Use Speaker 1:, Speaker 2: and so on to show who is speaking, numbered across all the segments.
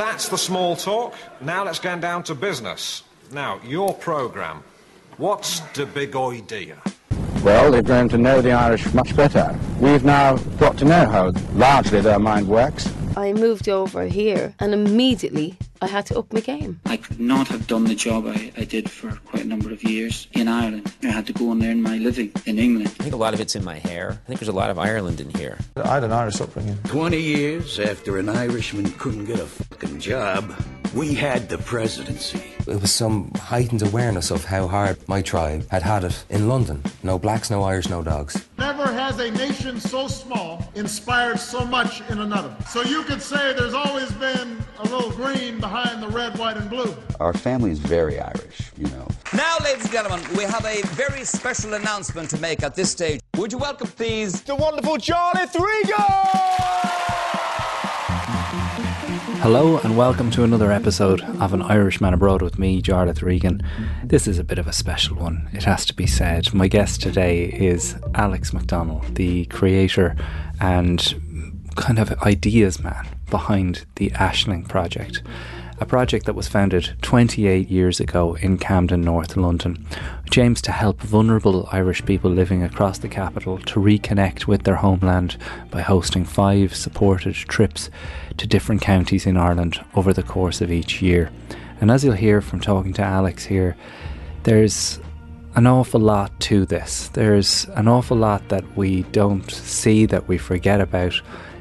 Speaker 1: That's the small talk. Now let's get down to business. Now, your programme. What's the big idea?
Speaker 2: Well, they've grown to know the Irish much better. We've now got to know how largely their mind works.
Speaker 3: I moved over here and immediately I had to up my game.
Speaker 4: I could not have done the job I, I did for quite a number of years in Ireland. I had to go and earn my living in England.
Speaker 5: I think a lot of it's in my hair. I think there's a lot of Ireland in here.
Speaker 6: I had an Irish upbringing.
Speaker 7: 20 years after an Irishman couldn't get a fucking job, we had the presidency.
Speaker 8: It was some heightened awareness of how hard my tribe had had it in London. No blacks, no Irish, no dogs.
Speaker 9: Never has a nation so small inspired so much in another. So you could say there's always been a little green behind the red, white, and blue.
Speaker 10: Our family is very Irish, you know.
Speaker 11: Now, ladies and gentlemen, we have a very special announcement to make at this stage. Would you welcome, please,
Speaker 12: the wonderful Charlie Threego?
Speaker 13: Hello and welcome to another episode of An Irishman Abroad with me, Jarlath Regan. This is a bit of a special one, it has to be said. My guest today is Alex McDonnell, the creator and kind of ideas man behind the Aisling Project a project that was founded 28 years ago in Camden, North London, which aims to help vulnerable Irish people living across the capital to reconnect with their homeland by hosting five supported trips to different counties in Ireland over the course of each year. And as you'll hear from talking to Alex here, there's an awful lot to this. There's an awful lot that we don't see, that we forget about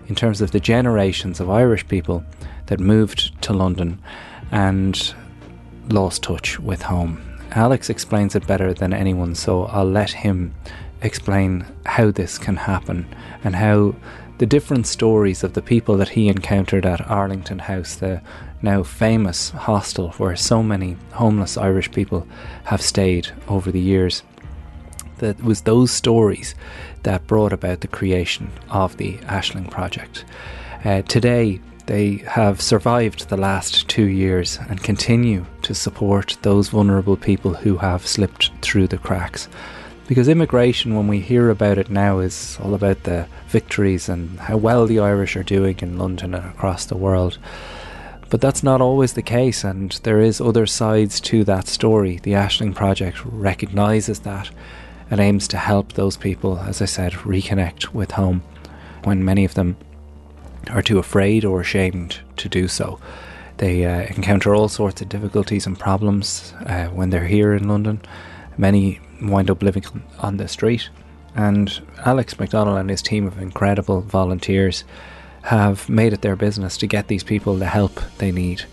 Speaker 13: in terms of the generations of Irish people that moved to London and lost touch with home. Alex explains it better than anyone, so I'll let him explain how this can happen and how the different stories of the people that he encountered at Arlington House, the now famous hostel where so many homeless Irish people have stayed over the years. That was those stories that brought about the creation of the Aisling Project. Uh, today, they have survived the last two years and continue to support those vulnerable people who have slipped through the cracks. Because immigration, when we hear about it now, is all about the victories and how well the Irish are doing in London and across the world. But that's not always the case, and there is other sides to that story. The Aisling Project recognises that and aims to help those people, as I said, reconnect with home when many of them are too afraid or ashamed to do so. They uh, encounter all sorts of difficulties and problems uh, when they're here in London. Many wind up living on the street. And Alex McDonnell and his team of incredible volunteers have made it their business to get these people the help they need.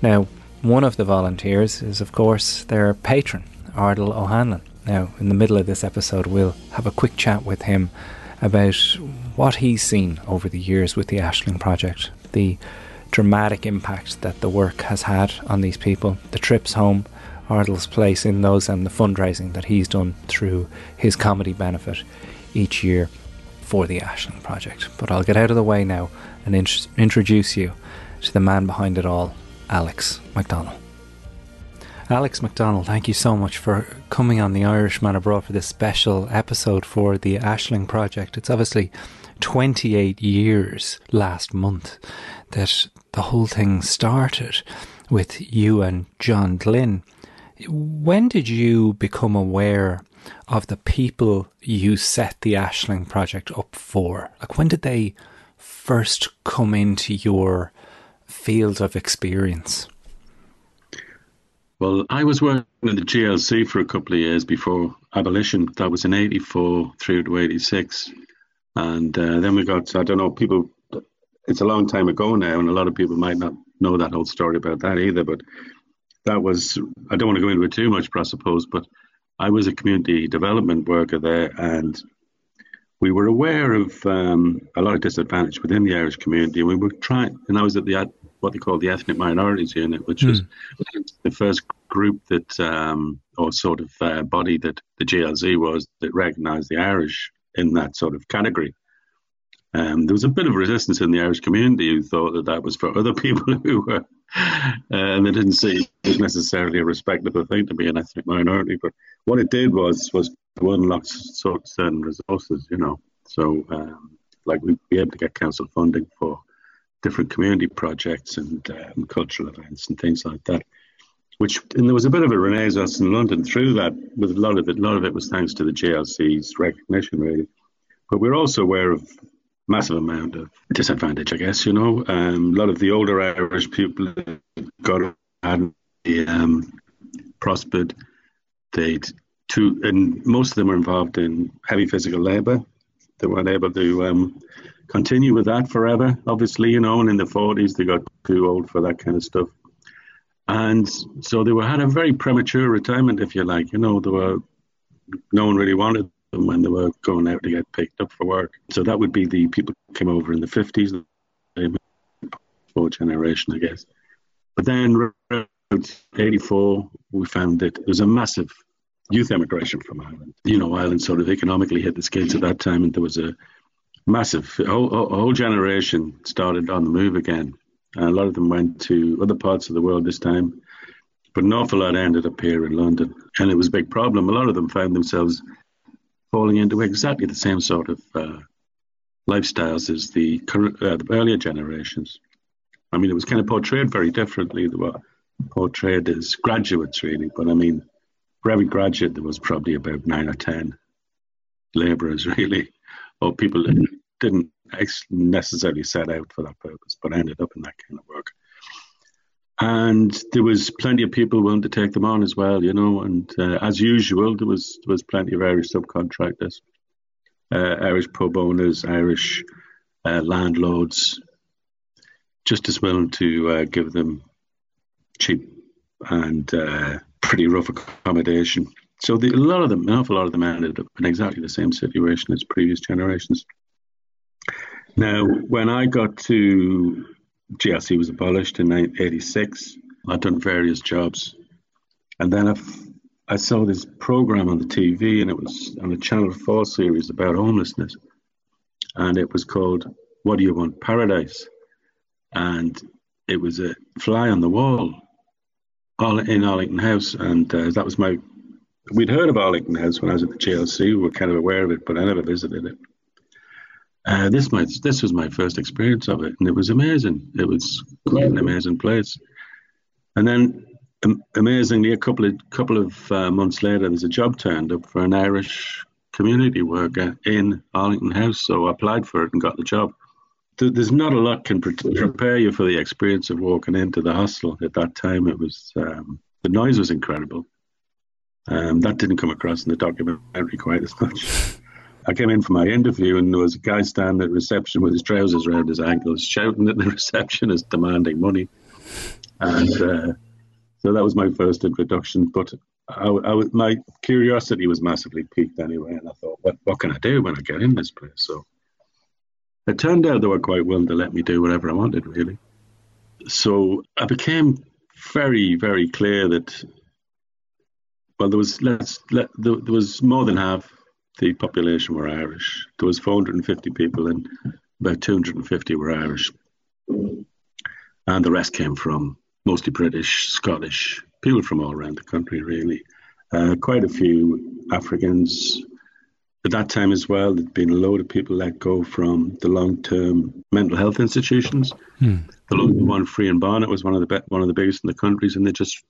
Speaker 13: Now, one of the volunteers is, of course, their patron, Ardal O'Hanlon. Now, in the middle of this episode, we'll have a quick chat with him about what he's seen over the years with the Aisling Project, the dramatic impact that the work has had on these people, the trips home, Ardal's place in those, and the fundraising that he's done through his comedy benefit each year for the Aisling Project. But I'll get out of the way now and int- introduce you to the man behind it all, Alex McDonnell. Alex McDonnell, thank you so much for coming on the Irishman Abroad for this special episode for the Aisling Project. It's obviously 28 years last month that the whole thing started with you and John Glynn. When did you become aware of the people you set the Aisling project up for? Like, when did they first come into your field of experience?
Speaker 14: Well, I was working in the GLC for a couple of years before abolition. That was in 84 through to 86. And uh, then we got, I don't know, people, it's a long time ago now, and a lot of people might not know that whole story about that either. But that was, I don't want to go into it too much, but I suppose, but I was a community development worker there, and we were aware of um, a lot of disadvantage within the Irish community. And we were trying, and I was at the what they call the ethnic minorities unit, which mm. was the first group that, um, or sort of uh, body that the GLC was that recognised the Irish in that sort of category. Um, there was a bit of resistance in the Irish community who thought that that was for other people who were, uh, and they didn't see it as necessarily a respectable thing to be an ethnic minority. But what it did was was unlock sort certain resources, you know. So, um, like we'd be able to get council funding for different community projects and, and cultural events and things like that. Which and there was a bit of a renaissance in London through that. With a lot of it, a lot of it was thanks to the GLC's recognition, really. But we're also aware of massive amount of disadvantage, I guess. You know, um, a lot of the older Irish people got had um, prospered. They'd two, and most of them were involved in heavy physical labour. They weren't able to um, continue with that forever, obviously, you know, and in the 40s they got too old for that kind of stuff. And so they were had a very premature retirement, if you like. You know, they were no one really wanted them when they were going out to get picked up for work. So that would be the people who came over in the 50s, four generation, I guess. But then around 84, we found that there was a massive youth emigration from Ireland. You know, Ireland sort of economically hit the skates at that time, and there was a massive, a whole, a whole generation started on the move again. And a lot of them went to other parts of the world this time, but an awful lot ended up here in London. And it was a big problem. A lot of them found themselves falling into exactly the same sort of uh, lifestyles as the, uh, the earlier generations. I mean, it was kind of portrayed very differently. They were portrayed as graduates, really. But I mean, for every graduate, there was probably about nine or ten labourers, really, or people that didn't necessarily set out for that purpose, but ended up in that kind of work. And there was plenty of people willing to take them on as well, you know. And uh, as usual, there was there was plenty of Irish subcontractors, uh, Irish pub owners, Irish uh, landlords, just as willing to uh, give them cheap and uh, pretty rough accommodation. So the, a lot of them, an awful lot of them ended up in exactly the same situation as previous generations. Now, when I got to GLC was abolished in 1986, I'd done various jobs, and then I, I saw this program on the TV, and it was on a Channel Four series about homelessness, and it was called "What Do You Want Paradise," and it was a fly on the wall all in Arlington House, and uh, that was my. We'd heard of Arlington House when I was at the GLC. We were kind of aware of it, but I never visited it. Uh, this my this was my first experience of it, and it was amazing. It was quite an amazing place. And then, um, amazingly, a couple of couple of uh, months later, there's a job turned up for an Irish community worker in Arlington House. So I applied for it and got the job there's not a lot can prepare you for the experience of walking into the hostel at that time. It was um, the noise was incredible. Um, that didn't come across in the documentary quite as much. I came in for my interview and there was a guy standing at reception with his trousers around his ankles, shouting at the receptionist, demanding money. And uh, so that was my first introduction. But I, I, my curiosity was massively piqued anyway, and I thought, what, what can I do when I get in this place? So it turned out they were quite willing to let me do whatever I wanted, really. So I became very, very clear that well, there was let's let there, there was more than half the population were Irish. There was 450 people, and about 250 were Irish, and the rest came from mostly British, Scottish, people from all around the country, really. Uh, quite a few Africans, at that time as well, there'd been a load of people let go from the long-term mental health institutions. Hmm. The local one, Friern Barnet, was one of the be- one of the biggest in the countries, and they just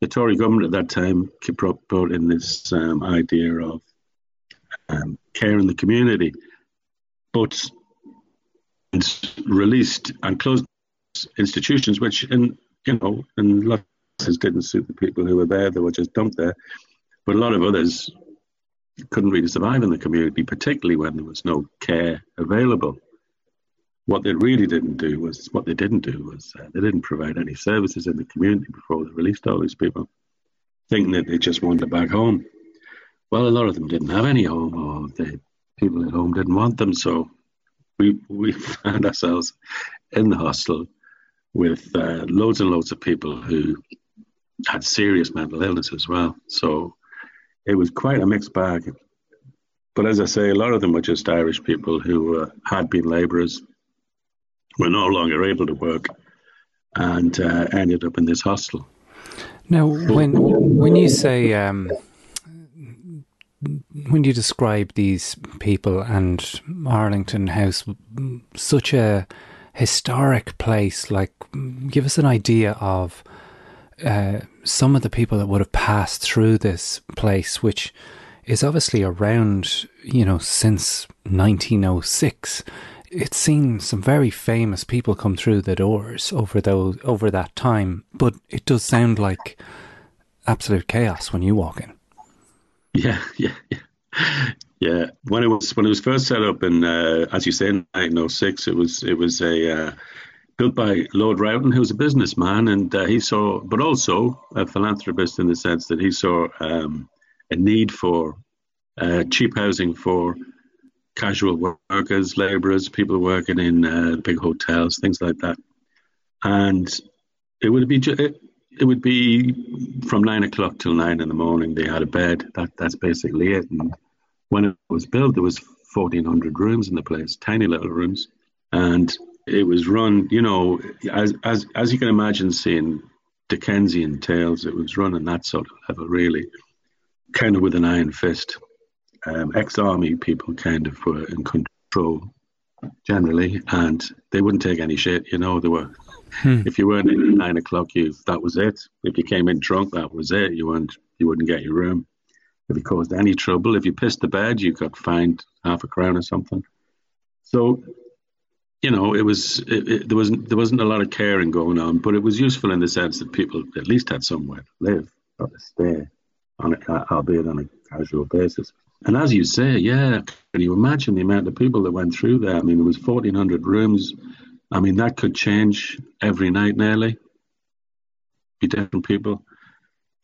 Speaker 14: the Tory government at that time brought in this um, idea of um, care in the community, but released and closed institutions, which in you know in lots of didn't suit the people who were there; they were just dumped there. But a lot of others couldn't really survive in the community, particularly when there was no care available. What they really didn't do was what they didn't do was uh, they didn't provide any services in the community before they released all these people, thinking that they just wanted back home. Well, a lot of them didn't have any home, or the people at home didn't want them. So we we found ourselves in the hostel with uh, loads and loads of people who had serious mental illness as well. So it was quite a mixed bag. But as I say, a lot of them were just Irish people who uh, had been labourers, were no longer able to work, and uh, ended up in this hostel.
Speaker 13: Now, when when you say um, when you describe these people and Arlington House, such a historic place. Like, give us an idea of uh, some of the people that would have passed through this place, which is obviously around, you know, since 1906. It's seen some very famous people come through the doors over those over that time, but it does sound like absolute chaos when you walk in.
Speaker 14: Yeah, yeah, yeah. When it was when it was first set up in, uh, as you say, in 1906, it was it was a uh, built by Lord Rowton, who was a businessman, and uh, he saw, but also a philanthropist in the sense that he saw um, a need for uh, cheap housing for casual workers, labourers, people working in uh, big hotels, things like that. And it would be it would be from nine o'clock till nine in the morning. They had a bed. That that's basically it. And when it was built, there was fourteen hundred rooms in the place, tiny little rooms, and it was run. You know, as as as you can imagine, seeing Dickensian tales, it was run on that sort of level, really, kind of with an iron fist um, ex-army people kind of were in control generally, and they wouldn't take any shit. You know, they were. Hmm. If you weren't in at nine o'clock, you that was it. If you came in drunk, that was it. You weren't. You wouldn't get your room. If you caused any trouble, if you pissed the bed, you got fined half a crown or something. So, you know, it was it, it, there wasn't there wasn't a lot of caring going on, but it was useful in the sense that people at least had somewhere to live or to stay, on a, albeit on a casual basis. And as you say, yeah, can you imagine the amount of people that went through there? I mean, there was 1,400 rooms. I mean, that could change every night nearly. Be different people.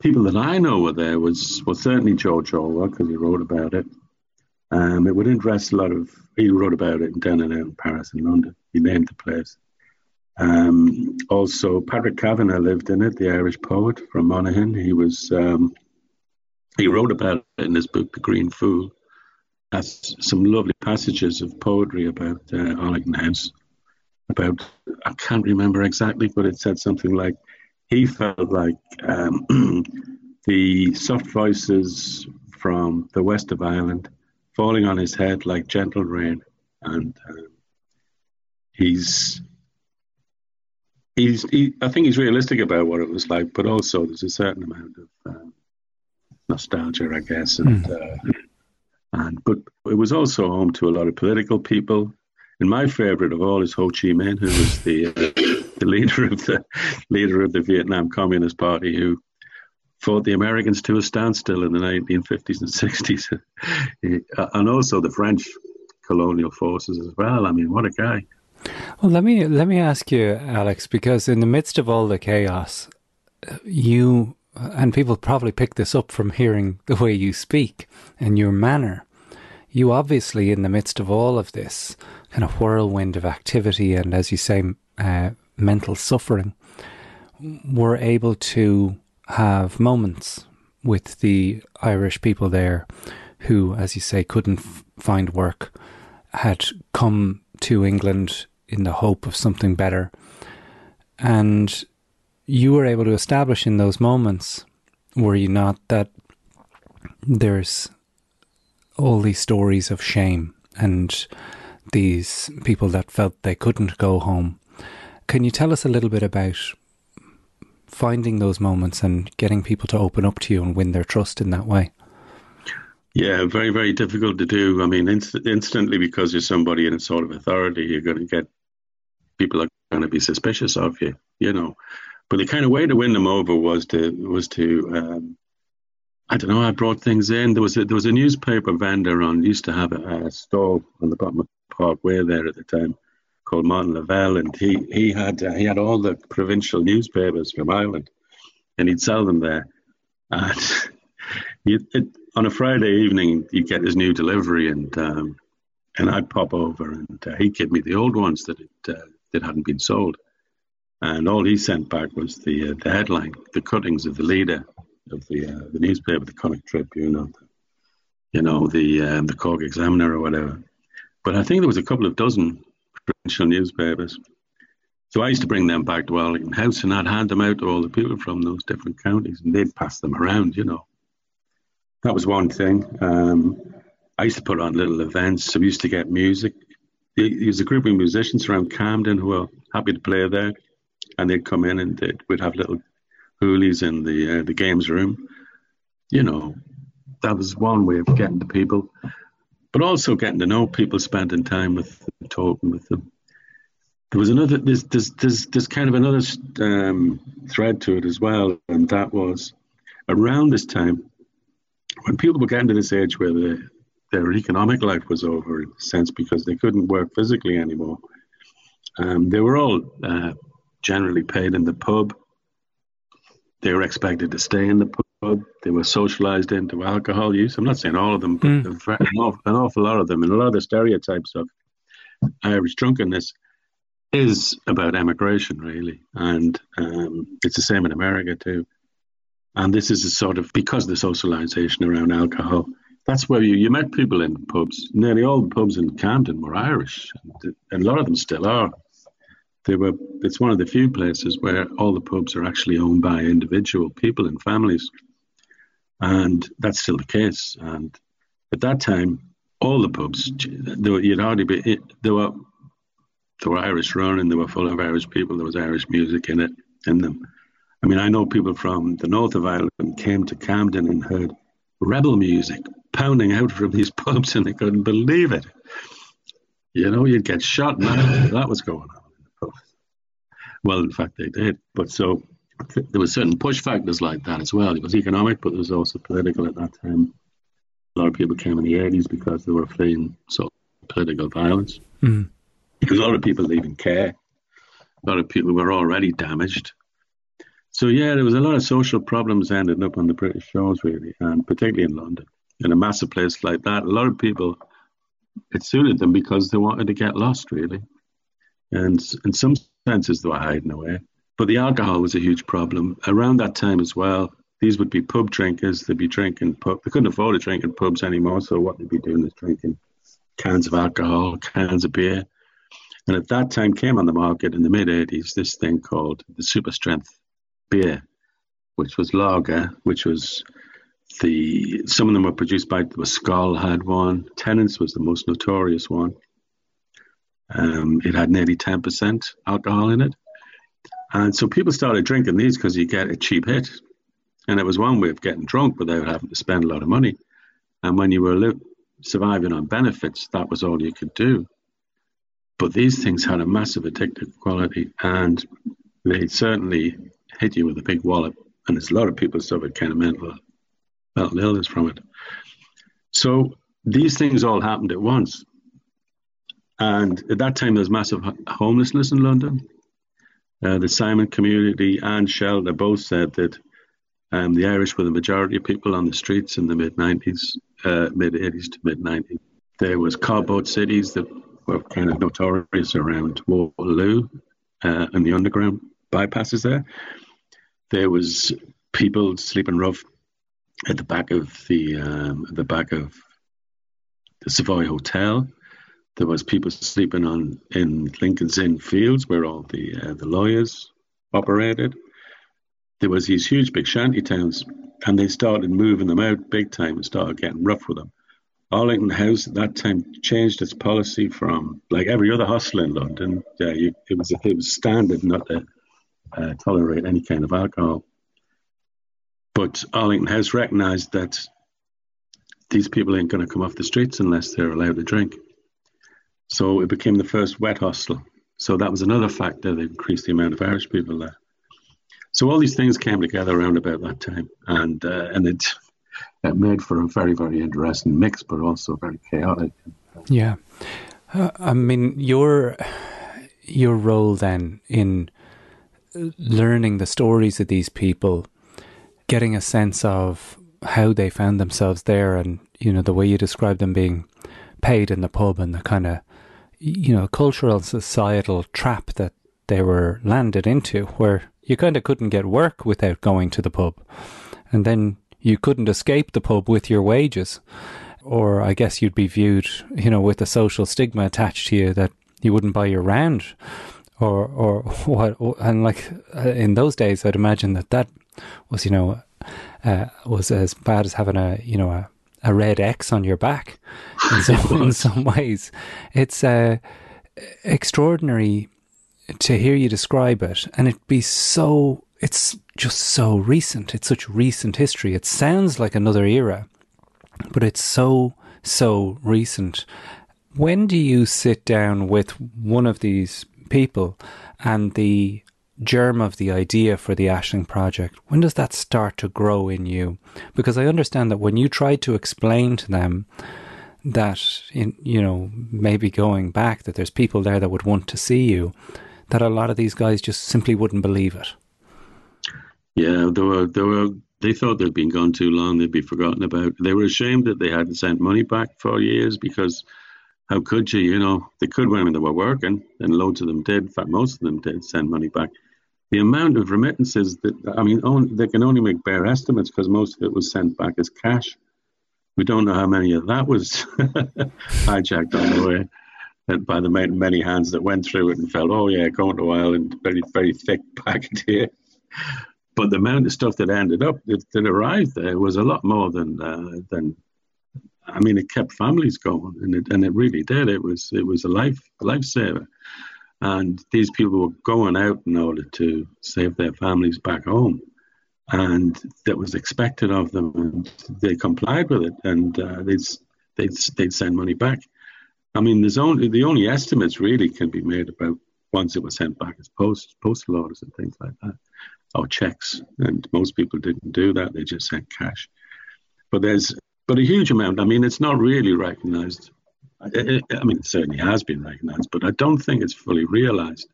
Speaker 14: People that I know were there was well certainly George Orwell because he wrote about it. Um, it would interest a lot of. He wrote about it in down and out in Paris and London. He named the place. Um, also, Patrick Kavanagh lived in it, the Irish poet from Monaghan. He was um, he wrote about it in his book, The Green Fool. Has some lovely passages of poetry about uh, Arlington House. About I can't remember exactly, but it said something like he felt like um, the soft voices from the west of Ireland falling on his head like gentle rain, and uh, he's he's he, I think he's realistic about what it was like, but also there's a certain amount of um, nostalgia, I guess. And, mm. uh, and but it was also home to a lot of political people. And my favourite of all is Ho Chi Minh, who was the uh, the leader of the leader of the Vietnam Communist Party, who fought the Americans to a standstill in the 1950s and 60s, and also the French colonial forces as well. I mean, what a guy!
Speaker 13: Well, let me let me ask you, Alex, because in the midst of all the chaos, you and people probably pick this up from hearing the way you speak and your manner. You obviously, in the midst of all of this kind of whirlwind of activity and, as you say, uh, mental suffering, were able to have moments with the Irish people there who, as you say, couldn't f- find work, had come to England in the hope of something better. And you were able to establish in those moments, were you not, that there's all these stories of shame and these people that felt they couldn't go home. Can you tell us a little bit about finding those moments and getting people to open up to you and win their trust in that way?
Speaker 14: Yeah, very, very difficult to do. I mean, inst- instantly because you're somebody in a sort of authority, you're going to get people are going to be suspicious of you, you know. But the kind of way to win them over was to was to um, I don't know. I brought things in. There was a, there was a newspaper vendor on used to have a, a stall on the bottom of Park Way there at the time called Martin Lavelle, and he he had uh, he had all the provincial newspapers from Ireland, and he'd sell them there. And you, it, on a Friday evening, you get his new delivery, and um, and I'd pop over, and uh, he'd give me the old ones that it, uh, that hadn't been sold and all he sent back was the uh, the headline, the cuttings of the leader of the uh, the newspaper, the Connacht Tribune, or the, you know the um, the Cork Examiner or whatever. But I think there was a couple of dozen provincial newspapers. So I used to bring them back to Arlington House and I'd hand them out to all the people from those different counties, and they'd pass them around. You know, that was one thing. Um, I used to put on little events. So we used to get music there's a group of musicians around Camden who were happy to play there, and they'd come in and we'd have little hoolies in the uh, the games room. You know, that was one way of getting to people, but also getting to know people, spending time with talking with them. There was another. There's there's there's, there's kind of another um, thread to it as well, and that was around this time when people were getting to this age where the, their economic life was over, in a sense, because they couldn't work physically anymore. Um, they were all uh, generally paid in the pub. They were expected to stay in the pub. They were socialized into alcohol use. I'm not saying all of them, but mm. an, awful, an awful lot of them. And a lot of the stereotypes of Irish drunkenness is about emigration, really. And um, it's the same in America, too. And this is a sort of because the socialization around alcohol. That's where you, you met people in pubs. Nearly all the pubs in Camden were Irish, and a lot of them still are. They were. It's one of the few places where all the pubs are actually owned by individual people and families, and that's still the case. And at that time, all the pubs, there were, you'd hardly be. There were there were Irish running. They were full of Irish people. There was Irish music in it in them I mean, I know people from the north of Ireland came to Camden and heard rebel music pounding out from these pubs and they couldn't believe it. You know, you'd get shot, man. that was going on. Well, in fact, they did. But so there were certain push factors like that as well. It was economic, but it was also political at that time. A lot of people came in the 80s because they were fleeing so political violence. Mm. Because a lot of people didn't even care. A lot of people were already damaged so yeah, there was a lot of social problems ended up on the British shores really, and particularly in London. In a massive place like that, a lot of people it suited them because they wanted to get lost really, and in some they were hiding away. But the alcohol was a huge problem around that time as well. These would be pub drinkers. They'd be drinking pub. They couldn't afford to drink in pubs anymore, so what they'd be doing is drinking cans of alcohol, cans of beer. And at that time came on the market in the mid 80s this thing called the super strength beer, which was lager, which was the some of them were produced by the Skol had one. Tennent's was the most notorious one. Um, it had nearly ten percent alcohol in it, and so people started drinking these because you get a cheap hit, and it was one way of getting drunk without having to spend a lot of money. And when you were li- surviving on benefits, that was all you could do. But these things had a massive addictive quality, and they certainly hit you with a big wallop, and there's a lot of people suffered kind of mental mental illness from it. So these things all happened at once, and at that time there was massive homelessness in London. Uh, the Simon community and Shelter both said that um, the Irish were the majority of people on the streets in the mid 90s, uh, mid 80s to mid 90s. There was cardboard cities that were kind of notorious around Waterloo uh, and the underground bypasses there. There was people sleeping rough at the back of the um, at the back of the Savoy Hotel. There was people sleeping on in Lincoln's Inn Fields, where all the uh, the lawyers operated. There was these huge big shanty towns, and they started moving them out big time and started getting rough with them. Arlington House at that time changed its policy from like every other hostel in London. Yeah, you, it was it was standard not to uh, tolerate any kind of alcohol. But Arlington House recognised that these people ain't going to come off the streets unless they're allowed to drink. So it became the first wet hostel. So that was another factor that increased the amount of Irish people there. So all these things came together around about that time, and uh, and it, it made for a very very interesting mix, but also very chaotic.
Speaker 13: Yeah, uh, I mean your your role then in learning the stories of these people, getting a sense of how they found themselves there, and you know the way you describe them being paid in the pub and the kind of you know cultural societal trap that they were landed into, where you kind of couldn't get work without going to the pub, and then you couldn't escape the pub with your wages, or I guess you'd be viewed, you know, with a social stigma attached to you that you wouldn't buy your round or or what? And like uh, in those days, I'd imagine that that was you know uh, was as bad as having a you know a, a red X on your back. In some, in some ways, it's uh, extraordinary to hear you describe it, and it be so. It's just so recent. It's such recent history. It sounds like another era, but it's so so recent. When do you sit down with one of these people and the germ of the idea for the Aisling project, when does that start to grow in you? Because I understand that when you try to explain to them that, in, you know, maybe going back, that there's people there that would want to see you, that a lot of these guys just simply wouldn't believe it.
Speaker 14: Yeah, they were, they were, they thought they'd been gone too long, they'd be forgotten about. They were ashamed that they hadn't sent money back for years because how could you? You know, they could when they were working, and loads of them did. In fact, most of them did send money back the amount of remittances that I mean, only, they can only make bare estimates because most of it was sent back as cash. We don't know how many of that was hijacked on the way by the many hands that went through it and felt, oh yeah, going to Ireland, very very thick packet here. But the amount of stuff that ended up that, that arrived there was a lot more than uh, than. I mean, it kept families going, and it and it really did. It was it was a life a lifesaver. And these people were going out in order to save their families back home. And that was expected of them, and they complied with it, and uh, they'd, they'd, they'd send money back. I mean, there's only the only estimates really can be made about once it was sent back as post postal orders and things like that, or checks. And most people didn't do that; they just sent cash. But there's but a huge amount. I mean, it's not really recognised it, I mean, it certainly has been recognised, but I don't think it's fully realised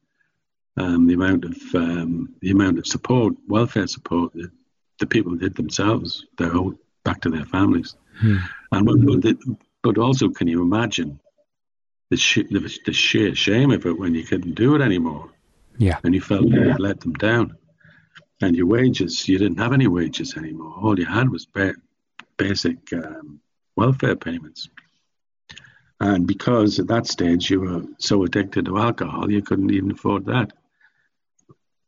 Speaker 14: um, the amount of um, the amount of support, welfare support that the people did themselves, their own, back to their families, hmm. and but, but, also, can you imagine the, sh- the, the sheer shame of it when you couldn't do it anymore?
Speaker 13: Yeah,
Speaker 14: and you felt you had let them down, and your wages, you didn't have any wages anymore. All you had was ba- basic um, welfare payments. And because at that stage you were so addicted to alcohol, you couldn't even afford that.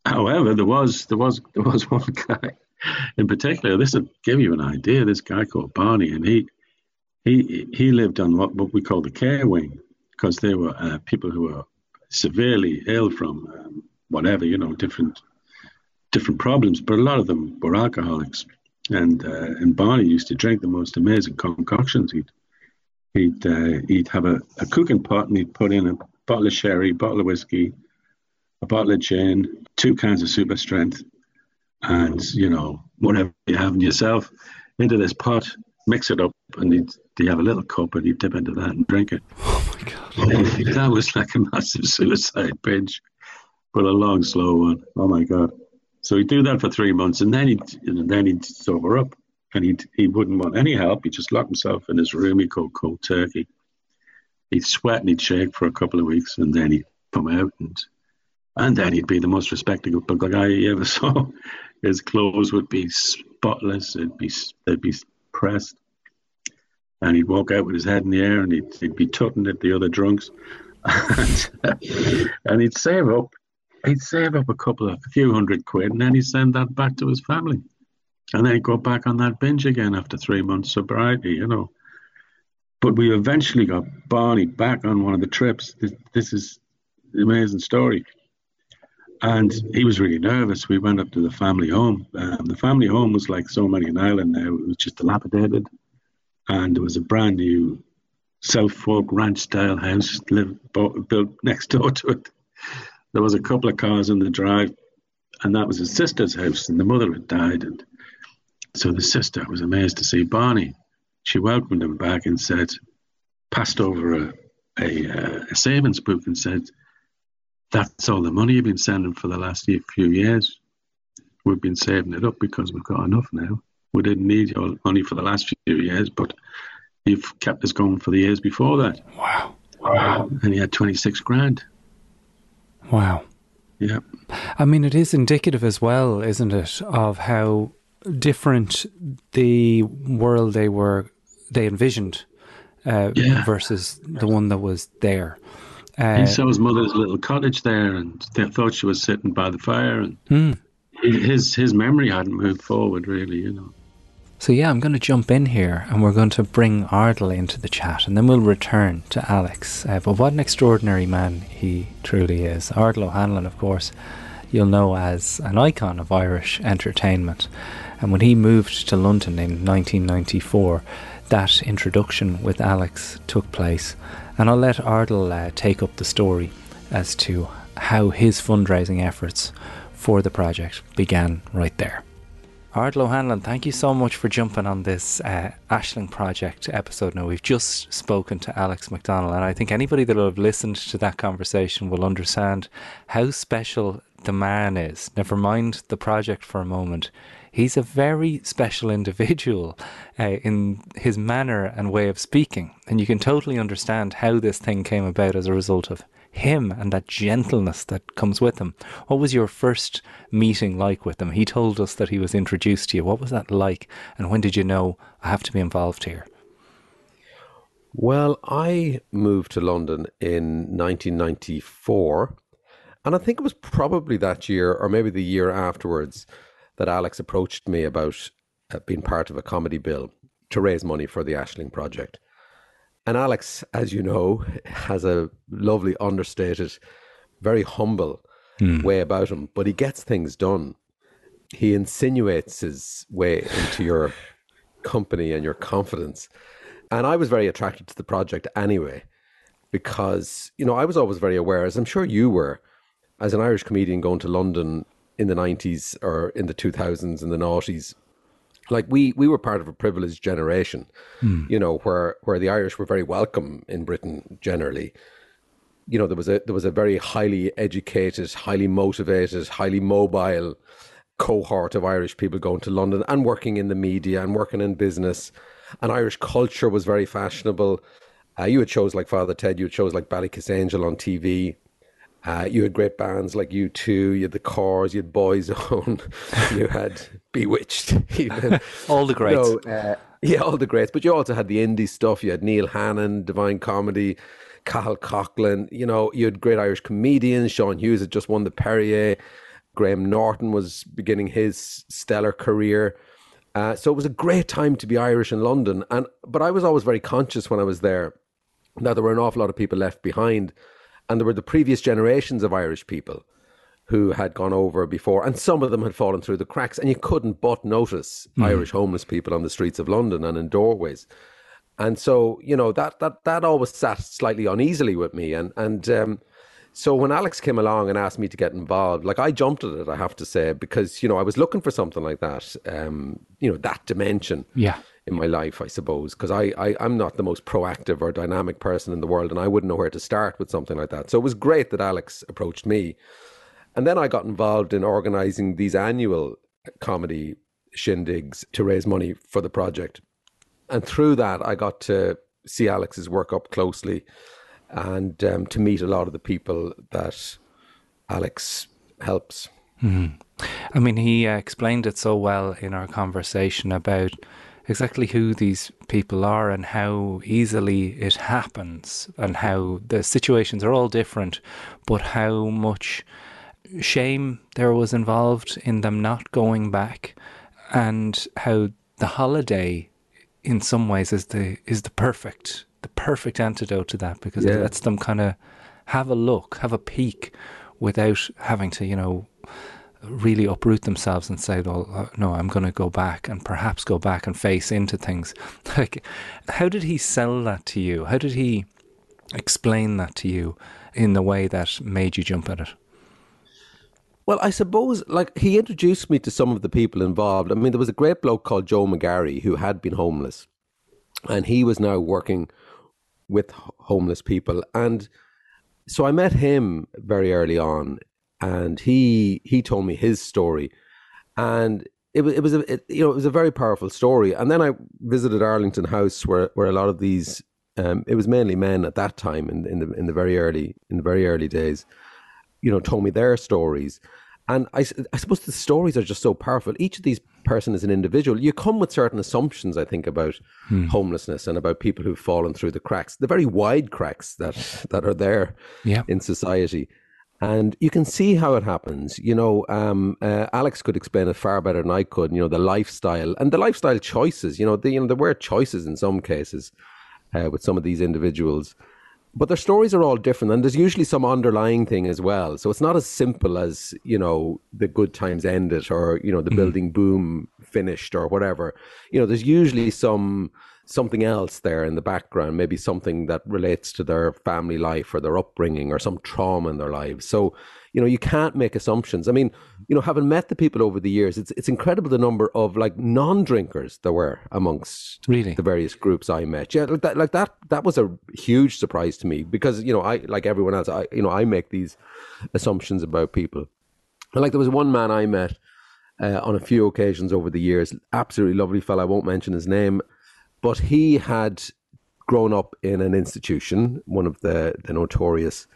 Speaker 14: However, there was there was there was one guy in particular. This will give you an idea. This guy called Barney, and he he he lived on what, what we call the care wing because there were uh, people who were severely ill from um, whatever you know different different problems, but a lot of them were alcoholics. And uh, and Barney used to drink the most amazing concoctions. He'd he'd uh, he'd have a, a cooking pot and he'd put in a bottle of sherry, bottle of whiskey, a bottle of gin, two cans of super strength, and you know whatever you have in yourself into this pot, mix it up, and he'd, he'd have a little cup and he'd dip into that and drink it.
Speaker 13: Oh my god!
Speaker 14: that was like a massive suicide binge, but a long, slow one. Oh my god! So he'd do that for three months, and then he'd and then he'd sober up and he he wouldn't want any help. He just locked himself in his room. He called cold turkey. He'd sweat and he'd shake for a couple of weeks, and then he'd come out and and then he'd be the most respectable guy you ever saw. His clothes would be spotless. It'd be they'd be pressed, and he'd walk out with his head in the air, and he'd, he'd be tutting at the other drunks, and, and he'd save up. He'd save up a couple of a few hundred quid, and then he'd send that back to his family and then go back on that binge again after three months sobriety, you know. But we eventually got Barney back on one of the trips. This, this is an amazing story. And he was really nervous. We went up to the family home. Um, the family home was like so many in Ireland now. It was just dilapidated. And there was a brand new South Fork ranch style house lived, built next door to it. There was a couple of cars in the drive, and that was his sister's house, and the mother had died. And so the sister was amazed to see Barney. She welcomed him back and said, passed over a, a, uh, a savings book and said, That's all the money you've been sending for the last few years. We've been saving it up because we've got enough now. We didn't need your money for the last few years, but you've kept us going for the years before that.
Speaker 13: Wow.
Speaker 14: Wow. And he had 26 grand.
Speaker 13: Wow.
Speaker 14: Yeah.
Speaker 13: I mean, it is indicative as well, isn't it, of how different the world they were they envisioned uh, yeah. versus the one that was there.
Speaker 14: Uh, he saw his mother's little cottage there, and they thought she was sitting by the fire, and
Speaker 13: hmm.
Speaker 14: his his memory hadn't moved forward really, you know.
Speaker 13: So, yeah, I'm going to jump in here and we're going to bring Ardal into the chat and then we'll return to Alex. Uh, but what an extraordinary man he truly is. Ardal O'Hanlon, of course, you'll know as an icon of Irish entertainment. And when he moved to London in 1994, that introduction with Alex took place. And I'll let Ardal uh, take up the story as to how his fundraising efforts for the project began right there. Ardal O'Hanlon, thank you so much for jumping on this uh, Aisling Project episode. Now, we've just spoken to Alex McDonnell, and I think anybody that will have listened to that conversation will understand how special the man is. Never mind the project for a moment. He's a very special individual uh, in his manner and way of speaking, and you can totally understand how this thing came about as a result of him and that gentleness that comes with him. What was your first meeting like with him? He told us that he was introduced to you. What was that like? And when did you know I have to be involved here?
Speaker 6: Well, I moved to London in 1994. And I think it was probably that year or maybe the year afterwards that Alex approached me about uh, being part of a comedy bill to raise money for the Aisling project. And Alex, as you know, has a lovely, understated, very humble mm. way about him, but he gets things done. He insinuates his way into your company and your confidence. And I was very attracted to the project anyway, because, you know, I was always very aware, as I'm sure you were, as an Irish comedian going to London in the 90s or in the 2000s and the noughties, like we we were part of a privileged generation, mm. you know, where where the Irish were very welcome in Britain generally. You know, there was a there was a very highly educated, highly motivated, highly mobile cohort of Irish people going to London and working in the media and working in business. And Irish culture was very fashionable. Uh, you had shows like Father Ted, you had shows like Ballykissangel on TV. Uh, you had great bands like U2, you had the Corrs, you had Boyzone, you had B*Witched, even.
Speaker 13: all the greats.
Speaker 6: Know, uh, yeah, all the greats. But you also had the indie stuff. You had Neil Hannon, Divine Comedy, Cathal Coughlan. You know, you had great Irish comedians. Sean Hughes had just won the Perrier. Graham Norton was beginning his stellar career. Uh, so it was a great time to be Irish in London. And but I was always very conscious when I was there that there were an awful lot of people left behind and there were the previous generations of Irish people who had gone over before, and some of them had fallen through the cracks, and you couldn't but notice mm. Irish homeless people on the streets of London and in doorways. And so, you know, that that that always sat slightly uneasily with me. And and um, so when Alex came along and asked me to get involved, like I jumped at it, I have to say, because you know I was looking for something like that, um, you know, that dimension.
Speaker 13: Yeah
Speaker 6: in my life, I suppose, because I, I, I'm not the most proactive or dynamic person in the world, and I wouldn't know where to start with something like that. So it was great that Alex approached me. And then I got involved in organizing these annual comedy shindigs to raise money for the project. And through that, I got to see Alex's work up closely and um, to meet a lot of the people that Alex helps.
Speaker 13: Mm-hmm. I mean, he uh, explained it so well in our conversation about exactly who these people are and how easily it happens and how the situations are all different, but how much shame there was involved in them not going back and how the holiday in some ways is the is the perfect the perfect antidote to that because yeah. it lets them kind of have a look, have a peek without having to, you know, really uproot themselves and say, "Well, uh, no, I'm going to go back and perhaps go back and face into things." Like, how did he sell that to you? How did he explain that to you in the way that made you jump at it?
Speaker 6: Well, I suppose, like, he introduced me to some of the people involved. I mean, there was a great bloke called Joe McGarry who had been homeless, and he was now working with homeless people. And so I met him very early on and he he told me his story, and it was it was a it, you know it was a very powerful story. And then I visited Arlington House, where where a lot of these um, it was mainly men at that time in in the in the very early in the very early days, you know, told me their stories. And I, I suppose the stories are just so powerful. Each of these person is an individual. You come with certain assumptions, I think, about hmm. homelessness and about people who've fallen through the cracks, the very wide cracks that that are there
Speaker 13: yeah.
Speaker 6: in society. And you can see how it happens. You know, um, uh, Alex could explain it far better than I could. You know, the lifestyle and the lifestyle choices. You know, the, you know there were choices in some cases uh, with some of these individuals, but their stories are all different, and there's usually some underlying thing as well. So it's not as simple as you know the good times ended or you know the mm. building boom finished or whatever. You know, there's usually some something else there in the background, maybe something that relates to their family life or their upbringing or some trauma in their lives. So, you know, you can't make assumptions. I mean, you know, having met the people over the years, it's it's incredible the number of like non-drinkers there were amongst
Speaker 13: really
Speaker 6: the various groups I met. Yeah, like that, like that, that was a huge surprise to me because you know, I like everyone else, I you know, I make these assumptions about people. And like there was one man I met. Uh, on a few occasions over the years, absolutely lovely fellow. I won't mention his name, but he had grown up in an institution, one of the, the notorious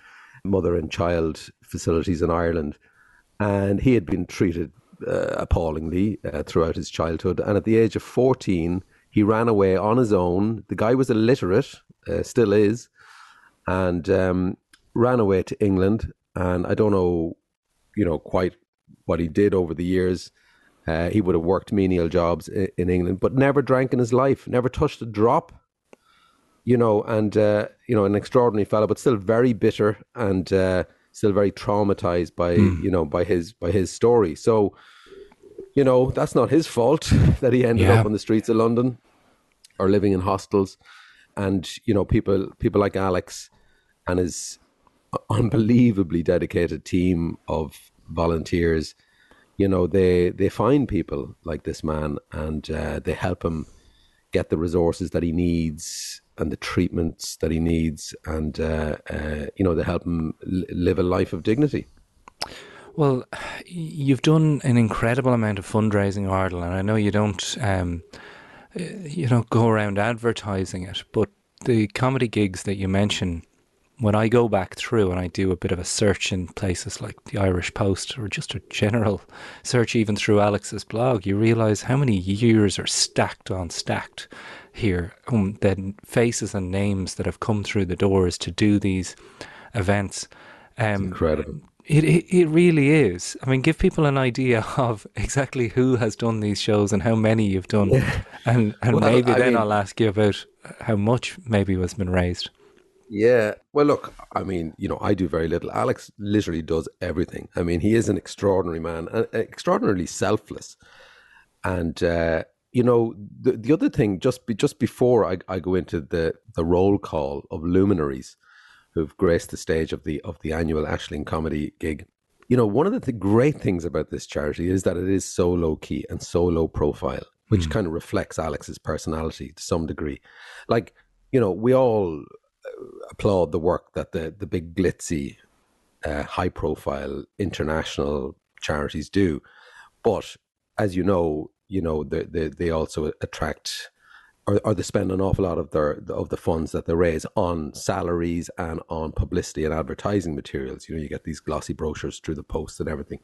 Speaker 6: mother and child facilities in Ireland, and he had been treated uh, appallingly uh, throughout his childhood. And at the age of 14, he ran away on his own. The guy was illiterate, uh, still is, and um, ran away to England. And I don't know, you know, quite what he did over the years. Uh, he would have worked menial jobs in, in, England, but never drank in his life, never touched a drop. You know, and uh, you know, an extraordinary fellow, but still very bitter and uh, still very traumatized by mm. you know by his by his story. So, you know, that's not his fault that he ended yeah. up on the streets of London or living in hostels. And you know, people people like Alex and his unbelievably dedicated team of volunteers you know they they find people like this man and uh, they help him get the resources that he needs and the treatments that he needs and uh, uh, you know they help him live a life of dignity.
Speaker 13: Well you've done an incredible amount of fundraising Ardal and I know you don't um, you know go around advertising it but the comedy gigs that you mention when I go back through and I do a bit of a search in places like the Irish Post or just a general search even through Alex's blog, you realise how many years are stacked on stacked here. Um, the faces and names that have come through the doors to do these events.
Speaker 6: Um, incredible.
Speaker 13: It, it it really is. I mean, give people an idea of exactly who has done these shows and how many you've done, yeah. and and well, maybe I then mean, I'll ask you about how much maybe has been raised.
Speaker 6: Yeah. Well, look, I mean, you know, I do very little. Alex literally does everything. I mean, he is an extraordinary man, and extraordinarily selfless. And uh, you know, the the other thing, just be, just before I, I go into the the roll call of luminaries who've graced the stage of the of the annual Aisling comedy gig. You know, one of the th- great things about this charity is that it is so low key and so low profile, which mm. kind of reflects Alex's personality to some degree. Like, you know, we all applaud the work that the the big glitzy, uh, high profile international charities do, but as you know, you know they they, they also attract or, or they spend an awful lot of their of the funds that they raise on salaries and on publicity and advertising materials. You know, you get these glossy brochures through the post and everything.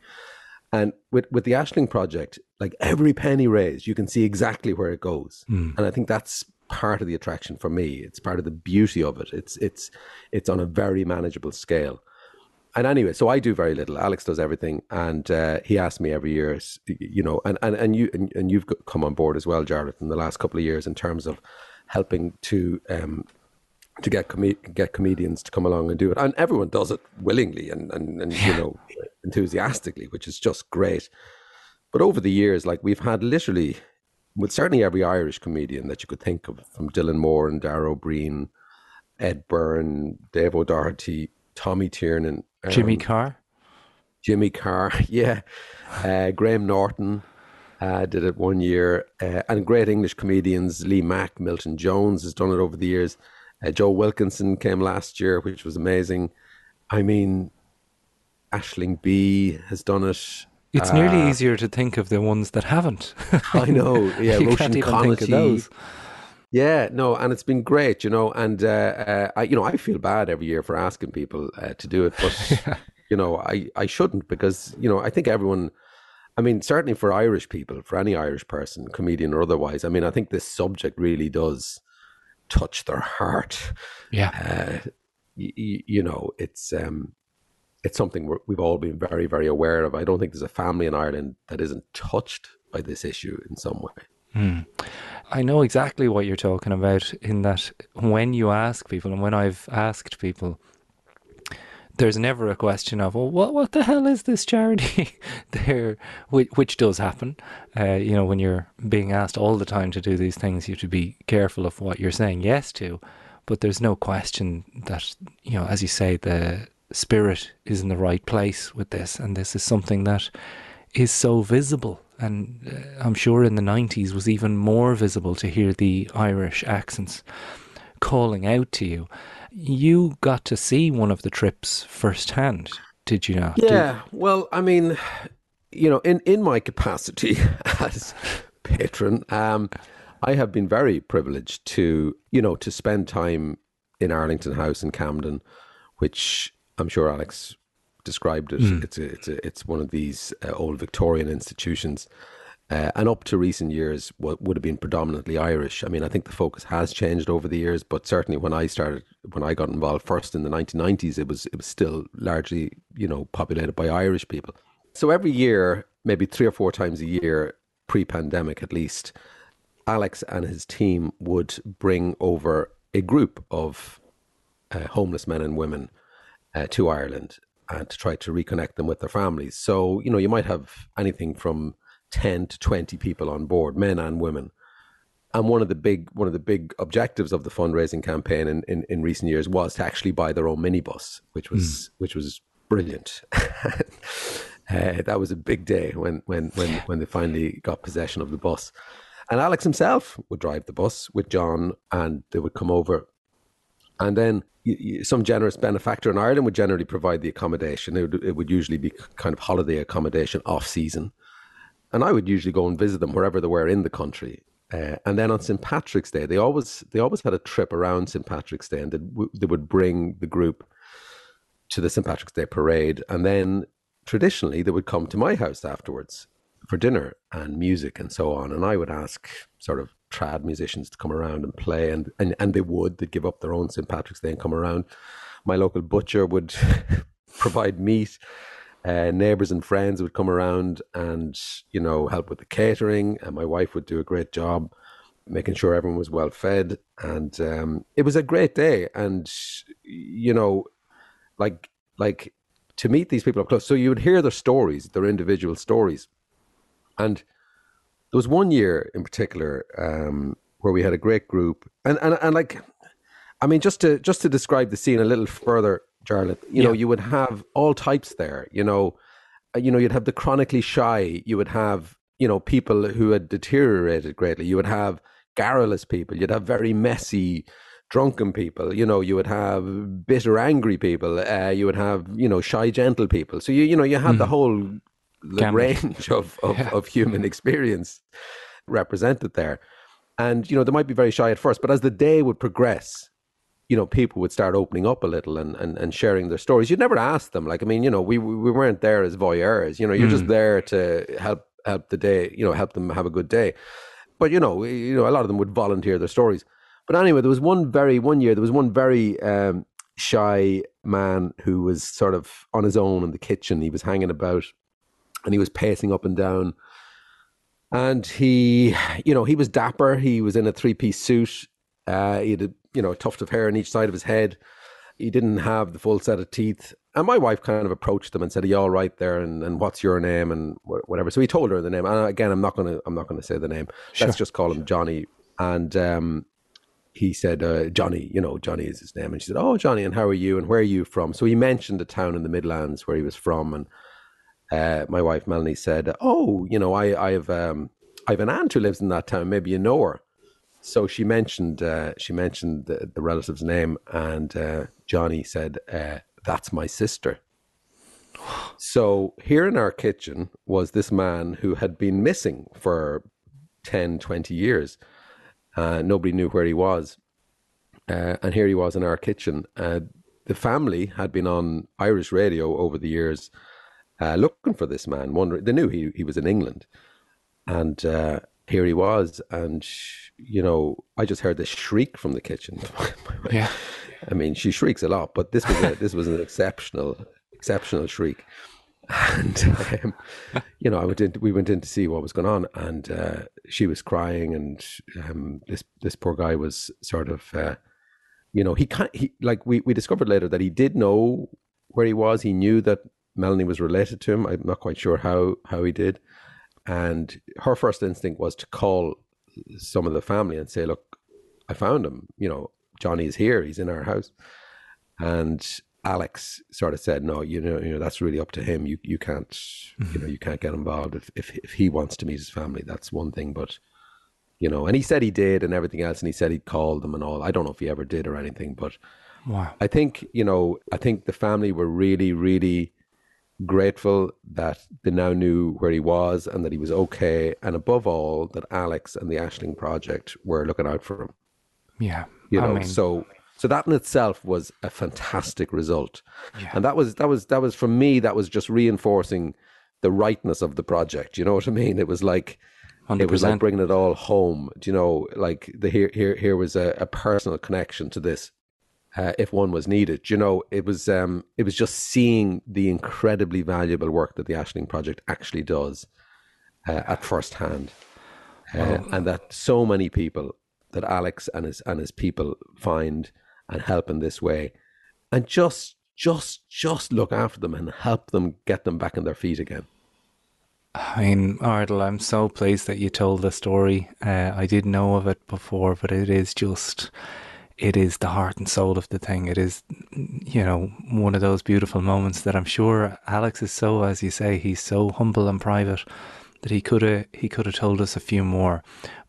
Speaker 6: And with with the Aisling project, like every penny raised, you can see exactly where it goes. Mm. And I think that's part of the attraction for me. It's part of the beauty of it. It's it's it's on a very manageable scale. And anyway, so I do very little. Alex does everything, and uh, he asks me every year, you know, and and and you and, and you've come on board as well, Jarlath, in the last couple of years in terms of helping to um, to get com- get comedians to come along and do it, and everyone does it willingly and and, and you know enthusiastically, which is just great. But over the years, like we've had literally with certainly every Irish comedian that you could think of, from Dylan Moran and Dara Ó Briain, Ed Byrne, Dave O'Doherty, Tommy Tiernan,
Speaker 13: um, Jimmy Carr,
Speaker 6: Jimmy Carr, yeah, uh, Graham Norton. Uh, did it one year, uh, and great English comedians Lee Mack, Milton Jones has done it over the years. Uh, Joe Wilkinson came last year, which was amazing. I mean, Aisling Bea has done it.
Speaker 13: It's nearly uh, easier to think of the ones that haven't.
Speaker 6: I know. Yeah, you can't even think of those. Yeah, no, and it's been great, you know. And uh, uh, I, you know, I feel bad every year for asking people uh, to do it, but yeah. you know, I I shouldn't because you know I think everyone. I mean, certainly for Irish people, for any Irish person, comedian or otherwise. I mean, I think this subject really does touch their heart.
Speaker 13: Yeah.
Speaker 6: Uh, y- y- you know, it's um, it's something we we've all been very, very aware of. I don't think there's a family in Ireland that isn't touched by this issue in some way.
Speaker 13: Hmm. I know exactly what you're talking about in that when you ask people, and when I've asked people, there's never a question of, well, what what the hell is this charity? there, which, which, does happen. Uh, you know, when you're being asked all the time to do these things, you have to be careful of what you're saying yes to. But there's no question that, you know, as you say, the spirit is in the right place with this, and this is something that is so visible. And uh, I'm sure in the 90s was even more visible to hear the Irish accents calling out to you. You got to see one of the trips firsthand, did you not?
Speaker 6: Yeah. Did... Well, I mean, you know, in, in my capacity as patron, um, I have been very privileged to, you know, to spend time in Arlington House in Camden, which I'm sure Alex described it. Mm. It's a, it's a, it's one of these uh, old Victorian institutions. Uh, and up to recent years, what would have been predominantly Irish. I mean, I think the focus has changed over the years, but certainly when I started, when I got involved first in the 1990s, it was it was still largely, you know, populated by Irish people. So every year, maybe three or four times a year, pre-pandemic at least, Alex and his team would bring over a group of uh, homeless men and women uh, to Ireland and to try to reconnect them with their families. So, you know, you might have anything from 10 to 20 people on board, men and women. And one of the big one of the big objectives of the fundraising campaign in, in, in recent years was to actually buy their own minibus, which was mm. which was brilliant. uh, that was a big day when when when when they finally got possession of the bus. And Alex himself would drive the bus with John, and they would come over. And then some generous benefactor in Ireland would generally provide the accommodation. It would, it would usually be kind of holiday accommodation off season. And I would usually go and visit them wherever they were in the country. Uh, and then on St. Patrick's Day, they always they always had a trip around St. Patrick's Day, and they, w- they would bring the group to the St. Patrick's Day parade, and then traditionally they would come to my house afterwards for dinner and music and so on. And I would ask sort of trad musicians to come around and play, and, and, and they would. They'd give up their own St. Patrick's Day and come around. My local butcher would provide meat. Uh, neighbors and friends would come around and you know help with the catering, and my wife would do a great job making sure everyone was well fed. And um, it was a great day, and you know, like like to meet these people up close. So you would hear their stories, their individual stories, and there was one year in particular um, where we had a great group, and, and and like, I mean, just to just to describe the scene a little further, Jarlath, you yeah. know, you would have all types there. You know, uh, you know, you'd have the chronically shy. You would have you know people who had deteriorated greatly. You would have garrulous people. You'd have very messy drunken people you know you would have bitter angry people uh, you would have you know shy gentle people so you you know you had mm. the hmm. whole the range of, of, yeah. of human experience represented there. And, you know, they might be very shy at first, but as the day would progress, you know, people would start opening up a little and, and, and sharing their stories. You'd never ask them. Like, I mean, you know, we, we weren't there as voyeurs, you know, you're mm. just there to help, help the day, you know, help them have a good day. But, you know, you know, a lot of them would volunteer their stories. But anyway, there was one very, one year, there was one very um, shy man who was sort of on his own in the kitchen. He was hanging about and he was pacing up and down. And he, you know, he was dapper. He was in a three piece suit. Uh, he had, a, you know, a tuft of hair on each side of his head. He didn't have the full set of teeth. And my wife kind of approached him and said, "Are you all right there? And, and what's your name and whatever." So he told her the name. And again, I'm not gonna I'm not gonna say the name. Sure. Let's just call him Johnny. And um, he said, uh, "Johnny, you know, Johnny is his name." And she said, "Oh, Johnny, and how are you? And where are you from?" So he mentioned the town in the Midlands where he was from, and uh, my wife Melanie said, "Oh, you know, I I have um, I have an aunt who lives in that town. Maybe you know her." So she mentioned uh, she mentioned the, the, relative's name, and uh, Johnny said, uh, "That's my sister." So here in our kitchen was this man who had been missing for 10, 20 years. Uh, nobody knew where he was. Uh, and here he was in our kitchen. the family had been on Irish radio over the years uh, looking for this man. Wondering, they knew he he was in England, and uh, here he was. And you know, I just heard this shriek from the kitchen.
Speaker 13: yeah,
Speaker 6: I mean, she shrieks a lot, but this was a, this was an exceptional exceptional shriek. And um, you know, I went in. We went in to see what was going on, and uh, she was crying, and um, this this poor guy was sort of, uh, you know, he can't. He like we we discovered later that he did know where he was. He knew that Melanie was related to him. I'm not quite sure how how he did, and her first instinct was to call some of the family and say, "Look, I found him. You know, Johnny is here. He's in our house." And Alex sort of said, "No, you know, you know, that's really up to him. You you can't, mm-hmm. you know, you can't get involved. If, if if he wants to meet his family, that's one thing. But you know, and he said he did, and everything else, and he said he'd called them and all. I don't know if he ever did or anything, but
Speaker 13: wow.
Speaker 6: I think you know, I think the family were really, really grateful that they now knew where he was and that he was okay, and above all, that Alex and the Aisling Project were looking out for him.
Speaker 13: Yeah,
Speaker 6: you know, I mean, so so that in itself was a fantastic result, yeah. and that was that was that was for me that was just reinforcing the rightness of the project. You know what I mean? It was like 100%. it was like bringing it all home. Do you know, like the here here here was a, a personal connection to this. Uh, if one was needed, you know, it was um, it was just seeing the incredibly valuable work that the Aisling Project actually does uh, at first hand, uh, and that so many people that Alex and his and his people find and help in this way and just just just look after them and help them get them back on their feet again.
Speaker 13: I mean, Ardal, I'm so pleased that you told the story. Uh, I didn't know of it before, but it is just, it is the heart and soul of the thing. It is, you know, one of those beautiful moments that I'm sure Alex is so, as you say, he's so humble and private that he could have he could have told us a few more,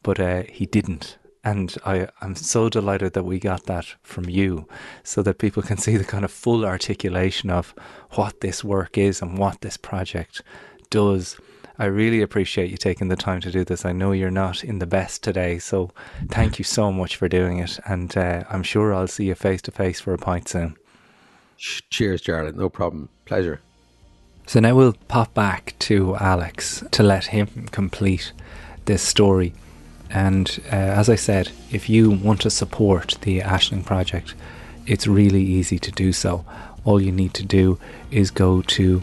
Speaker 13: but uh, he didn't. And I, I'm so delighted that we got that from you so that people can see the kind of full articulation of what this work is and what this project does. I really appreciate you taking the time to do this. I know you're not in the best today, so thank you so much for doing it. And uh, I'm sure I'll see you face to face for a pint soon.
Speaker 6: Cheers, Jarlath. No problem. Pleasure.
Speaker 13: So now we'll pop back to Alex to let him complete this story. And uh, as I said, if you want to support the Aisling Project, it's really easy to do so. All you need to do is go to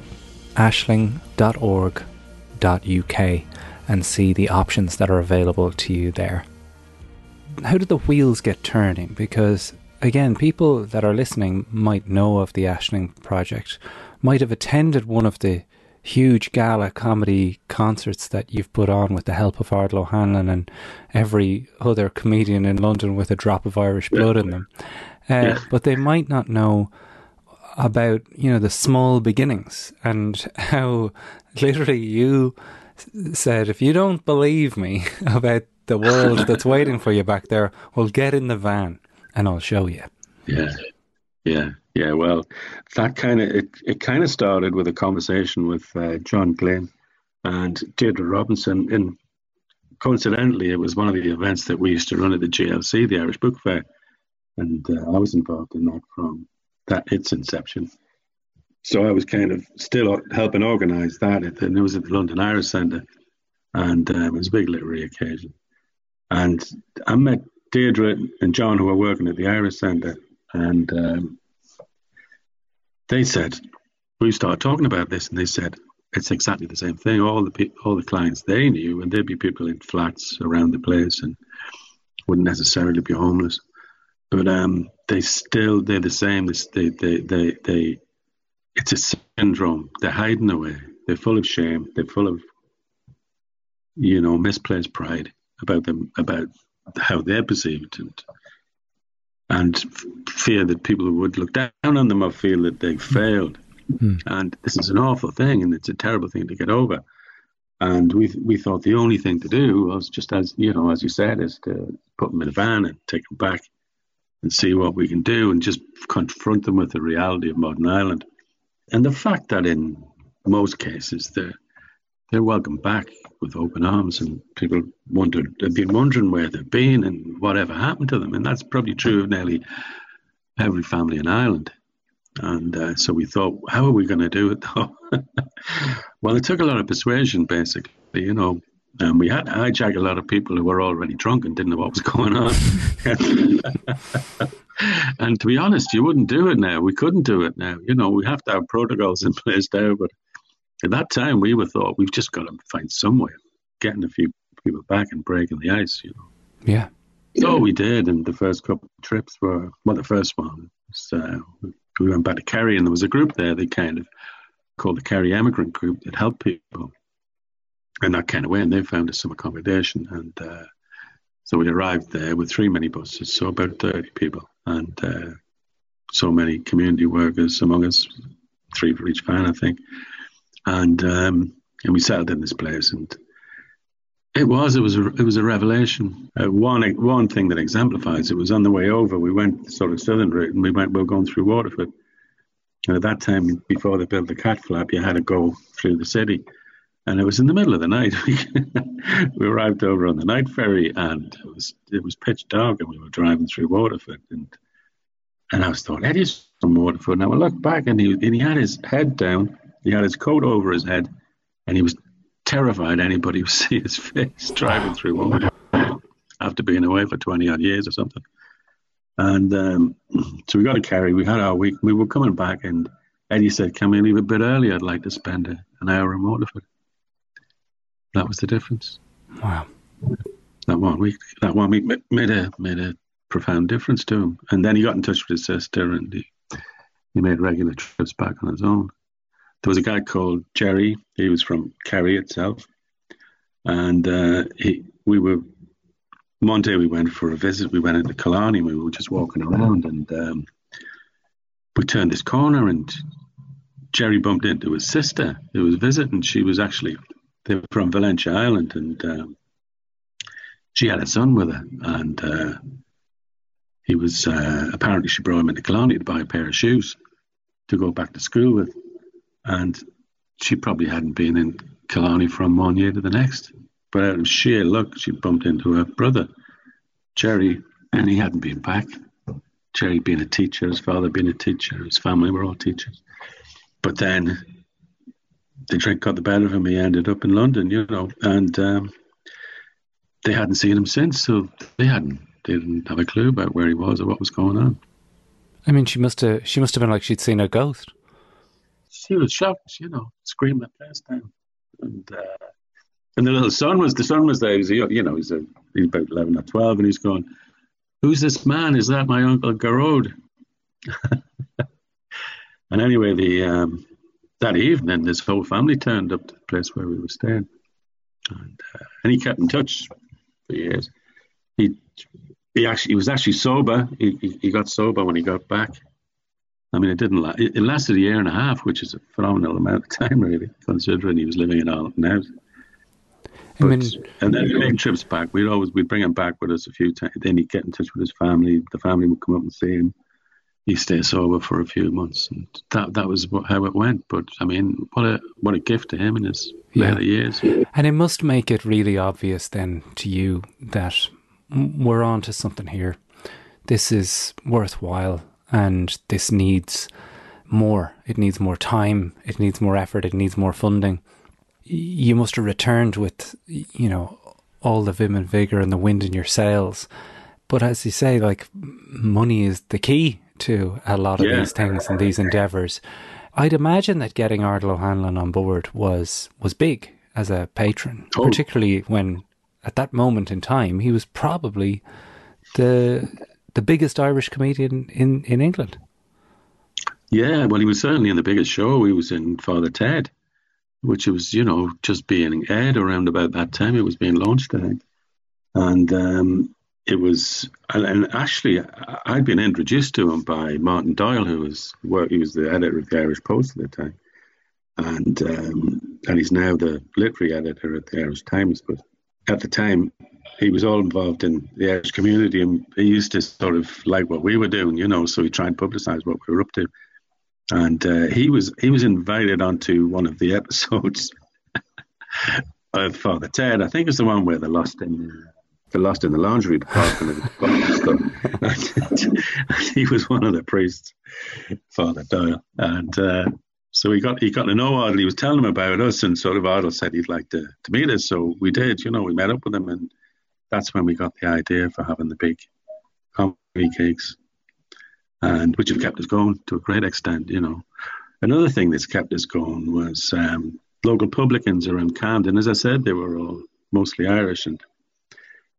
Speaker 13: aisling.org.uk and see the options that are available to you there. How do the wheels get turning? Because, again, people that are listening might know of the Aisling Project, might have attended one of the huge gala comedy concerts that you've put on with the help of Ardal O'Hanlon and every other comedian in London with a drop of Irish blood in them. Uh, yeah. But they might not know about, you know, the small beginnings and how literally you said, if you don't believe me about the world that's waiting for you back there, well, get in the van and I'll show you.
Speaker 14: Yeah. Yeah. Yeah, well, that kind of it, it kind of started with a conversation with uh, John Glynn and Deirdre Robinson. And coincidentally, it was one of the events that we used to run at the GLC, the Irish Book Fair, and uh, I was involved in that from that its inception. So I was kind of still helping organise that. And it was at the London Irish Centre, and uh, it was a big literary occasion. And I met Deirdre and John, who were working at the Irish Centre, and um, they said we started talking about this, and they said it's exactly the same thing. All the pe- all the clients they knew, and there'd be people in flats around the place, and wouldn't necessarily be homeless, but um, they still they're the same. They they they they, it's a syndrome. They're hiding away. They're full of shame. They're full of you know misplaced pride about them about how they're perceived and and fear that people would look down on them or feel that they've hmm. failed. Mm. And this is an awful thing, and it's a terrible thing to get over. And we we thought the only thing to do was just as you know, as you said, is to put them in a van and take them back and see what we can do, and just confront them with the reality of modern Ireland, and the fact that in most cases they're they're welcome back with open arms, and people wondered they've been wondering where they've been and whatever happened to them, and that's probably true of nearly every family in Ireland. And uh, so we thought, how are we going to do it though? well, it took a lot of persuasion, basically. You know, And we had to hijack a lot of people who were already drunk and didn't know what was going on. and to be honest, you wouldn't do it now. We couldn't do it now. You know, we have to have protocols in place now. But at that time, we were thought we've just got to find some way of getting a few people back and breaking the ice. You know.
Speaker 13: Yeah.
Speaker 14: So we did, and the first couple of trips were well. The first one was uh, we went back to Kerry, and there was a group there. They kind of called the Kerry Emigrant Group that helped people, and that kind of way. And they found us some accommodation, and uh, so we arrived there with three minibuses, so about thirty people, and uh, so many community workers among us, three for each van, I think, and um, and we settled in this place and it was. It was. A, it was a revelation. Uh, one. One thing that exemplifies it was on the way over. We went the sort of southern route, and we went. We were going through Waterford. And at that time, before they built the cat flap, you had to go through the city, and it was in the middle of the night. we arrived over on the night ferry, and it was it was pitch dark, and we were driving through Waterford, and and I was thought, Eddie's from Waterford. Now I looked back, and he and he had his head down, he had his coat over his head, and he was terrified anybody would see his face driving through Waterford after being away for 20 odd years or something. And um, so we got a carry. We had our week. We were coming back, and Eddie said, Can we leave a bit early? I'd like to spend a, an hour in Waterford. That was the difference.
Speaker 13: Wow.
Speaker 14: That one week, that one week made a made a profound difference to him. And then he got in touch with his sister, and he he made regular trips back on his own there was a guy called Jerry. He was from Kerry itself, and uh, he we were one day we went for a visit. We went into Killarney. We were just walking around, and um, we turned this corner, and Jerry bumped into his sister who was visiting. She was actually they were from Valentia Island, and um, she had a son with her, and uh, he was uh, apparently she brought him into Killarney to buy a pair of shoes to go back to school with and she probably hadn't been in Killarney from one year to the next. But out of sheer luck, she bumped into her brother, Jerry, and he hadn't been back. Jerry being a teacher, his father being a teacher, his family were all teachers. But then the drink got the better of him. He ended up in London, you know, and um, they hadn't seen him since, so they hadn't they didn't have a clue about where he was or what was going on.
Speaker 13: I mean, she must have she must have been like she'd seen a ghost
Speaker 14: she was shocked, you know, screaming the place down. And uh, and the little son was the son was there. He's you know he's a, he's about eleven or twelve, and he's going, "Who's this man? Is that my uncle Garode?" and anyway, the um, that evening, his whole family turned up to the place where we were staying, and uh, and he kept in touch for years. He he actually he was actually sober. He, he, he got sober when he got back, I mean, it didn't. La- it, lasted a year and a half, which is a phenomenal amount of time, really, considering he was living in Ireland now.
Speaker 13: I mean,
Speaker 14: and then we make trips back. We'd always we'd bring him back with us a few times. Then he'd get in touch with his family. The family would come up and see him. He'd stay sober for a few months, and that that was what, how it went. But I mean, what a what a gift to him in his yeah. later years.
Speaker 13: And it must make it really obvious then to you that we're on to something here. This is worthwhile and this needs more. It needs more time. It needs more effort. It needs more funding. You must have returned with, you know, all the vim and vigor and the wind in your sails. But as you say, like money is the key to a lot of yeah. these things and these endeavors. I'd imagine that getting Ardal O'Hanlon on board was was big as a patron, oh. particularly when at that moment in time he was probably the the biggest Irish comedian in, in England.
Speaker 14: Yeah, well, he was certainly in the biggest show. He was in Father Ted, which was, you know, just being aired around about that time. It was being launched, I think. And um, it was, and actually, I'd been introduced to him by Martin Doyle, who was, well, he was the editor of the Irish Post at the time. And, um, and he's now the literary editor at the Irish Times. But at the time, he was all involved in the Irish community and he used to sort of like what we were doing, you know, so he tried to publicise what we were up to. And uh, he was he was invited onto one of the episodes of Father Ted. I think it was the one where they lost in the lost in the laundry department and he was one of the priests, Father Doyle. And uh, So he got he got to know Ardal. He was telling him about us, and sort of Ardal said he'd like to, to meet us. So we did. You know, we met up with him, and that's when we got the idea for having the big comedy cakes, and which have kept us going to a great extent. You know, another thing that's kept us going was um, local publicans around Camden. As I said, they were all mostly Irish, and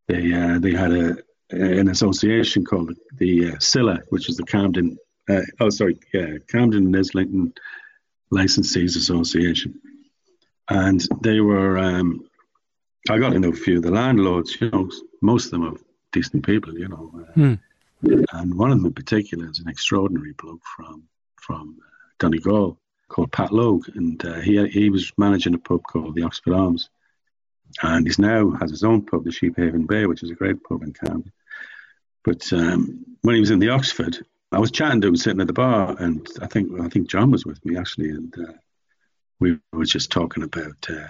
Speaker 14: they uh, they had a an association called the uh, CILA, which is the Camden. Uh, oh, sorry, yeah, Camden and Islington Licensees Association, and they were. Um, I got to know a few of the landlords. You know, most of them are decent people. You know, uh,
Speaker 13: Hmm.
Speaker 14: and one of them in particular is an extraordinary bloke from from uh, Donegal called Pat Logue, and uh, he he was managing a pub called the Oxford Arms, and he's now has his own pub, the Sheephaven Bay, which is a great pub in Camden. But um, when he was in the Oxford, I was chatting to him sitting at the bar, and I think I think John was with me actually, and uh, we were just talking about uh,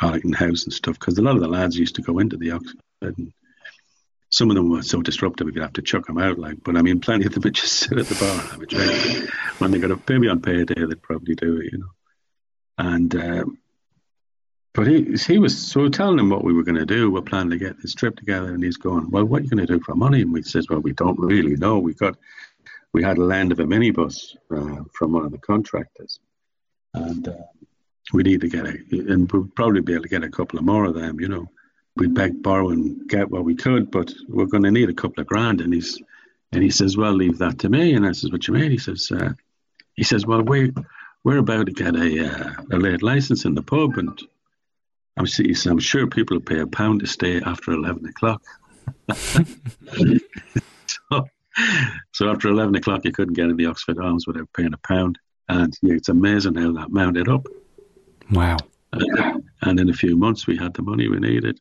Speaker 14: Arlington House and stuff because a lot of the lads used to go into the Oxford, and some of them were so disruptive we'd have to chuck them out. Like, but I mean, plenty of them would just sit at the bar and have a drink. when they got a maybe on payday, they'd probably do it, you know. And um, but he he was so we telling him what we were going to do. We're planning to get this trip together, and he's going, "Well, what are you going to do for money?" And we says, "Well, we don't really know. We got we had a land of a minibus uh, from one of the contractors, and uh, we need to get a, and we'll probably be able to get a couple of more of them. You know, we beg, borrow, and get what we could, but we're going to need a couple of grand." And he's and he says, "Well, leave that to me." And I says, "What you mean?" He says, uh, "He says, well, we we're about to get a uh, a late license in the pub, and I'm I'm sure people pay a pound to stay after eleven o'clock." so, so after eleven o'clock, you couldn't get in the Oxford Arms without paying a pound, and yeah, it's amazing how that mounted up.
Speaker 13: Wow.
Speaker 14: And, and in a few months, we had the money we needed.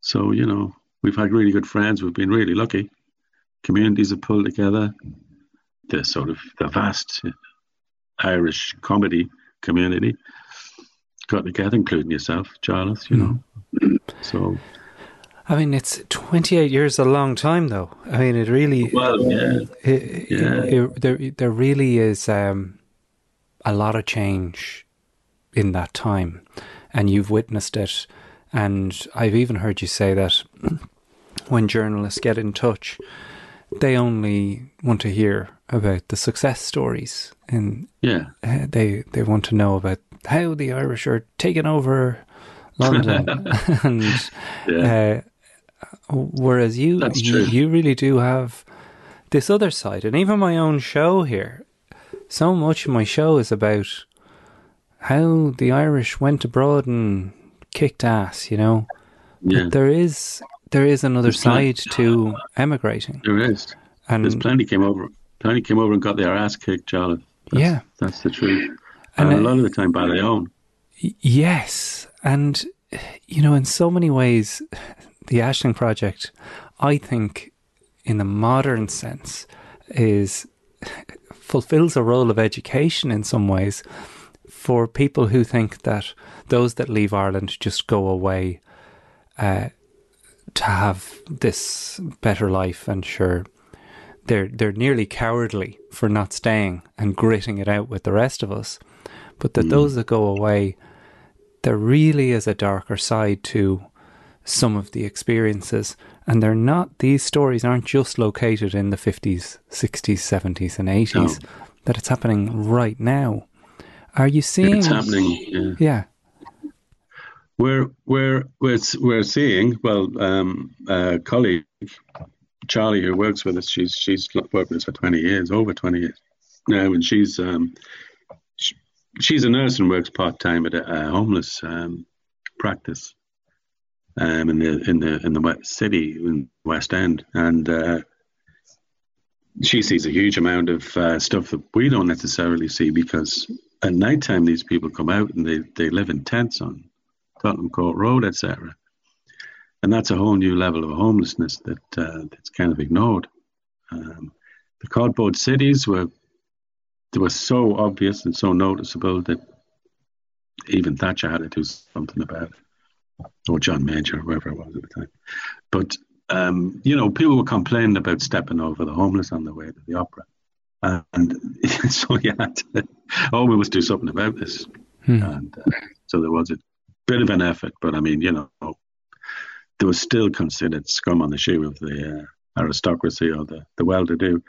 Speaker 14: So you know, we've had really good friends. We've been really lucky. Communities have pulled together. The sort of the vast Irish comedy community got together, including yourself, Jarlath. You know, so
Speaker 13: I mean, it's 28 years a long time, though. I mean, it really.
Speaker 14: Well, yeah.
Speaker 13: It,
Speaker 14: Yeah.
Speaker 13: it- there, there really is um, a lot of change in that time, and you've witnessed it. And I've even heard you say that when journalists get in touch, they only want to hear about the success stories, and
Speaker 14: yeah,
Speaker 13: uh, they they want to know about how the Irish are taking over London, and
Speaker 14: Yeah.
Speaker 13: uh, whereas you, you you really do have this other side, and even my own show here. So much of my show is about how the Irish went abroad and kicked ass, you know.
Speaker 14: Yeah.
Speaker 13: But there is there is another
Speaker 14: There's plenty-
Speaker 13: side to emigrating.
Speaker 14: there is.
Speaker 13: And
Speaker 14: There's plenty came over. Plenty came over and got their ass kicked, Jarlath. That's,
Speaker 13: Yeah.
Speaker 14: that's the truth.
Speaker 13: And,
Speaker 14: And, a lot of the time by their own.
Speaker 13: Yes, and you know, in so many ways, the Aisling Project, I think, in the modern sense, is fulfills a role of education in some ways for people who think that those that leave Ireland just go away uh, to have this better life, and sure. They're they're nearly cowardly for not staying and gritting it out with the rest of us, but that those that go away there really is a darker side to some of the experiences and they're not these stories aren't just located in the 50s 60s 70s and 80s that it's happening right now are you seeing
Speaker 14: It's happening. Yeah.
Speaker 13: yeah
Speaker 14: We're we're we're we're seeing well, um, a colleague Charlie who works with us. She's she's worked with us for twenty years, over twenty years now, and she's um, she's a nurse and works part time at a, a homeless um, practice um, in the in the in the West city in West End, and uh, she sees a huge amount of uh, stuff that we don't necessarily see because at night time these people come out and they, they live in tents on Tottenham Court Road, etc. And that's a whole new level of homelessness that uh, that's kind of ignored. Um, the cardboard cities were they were so obvious and so noticeable that even Thatcher had to do something about it, or John Major, whoever it was at the time. But um, you know, people were complaining about stepping over the homeless on the way to the opera. And so yeah, all we was do something about this.
Speaker 13: Hmm.
Speaker 14: And uh, so there was a bit of an effort, but I mean, you know, there was still considered scum on the shoe of the uh, aristocracy or the, the well-to-do.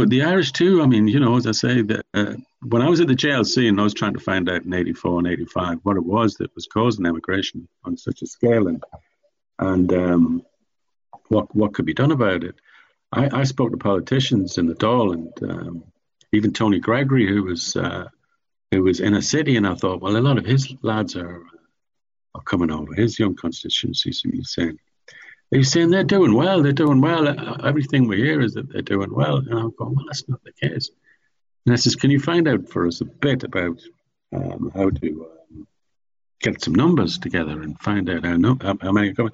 Speaker 14: But the Irish too, I mean, you know, as I say, the, uh, when I was at the GLC and I was trying to find out in 84 and 85 what it was that was causing emigration on such a scale and, and um, what, what could be done about it, I, I spoke to politicians in the Dáil and um, even Tony Gregory, who was uh, who was in a city, and I thought, well, a lot of his lads are are coming over, his young constituencies, and he's saying, he's saying they're doing well, they're doing well. Everything we hear is that they're doing well, and I'm going, well, that's not the case. And I says, can you find out for us a bit about um, how to um, get some numbers together and find out how, no, how, many are coming?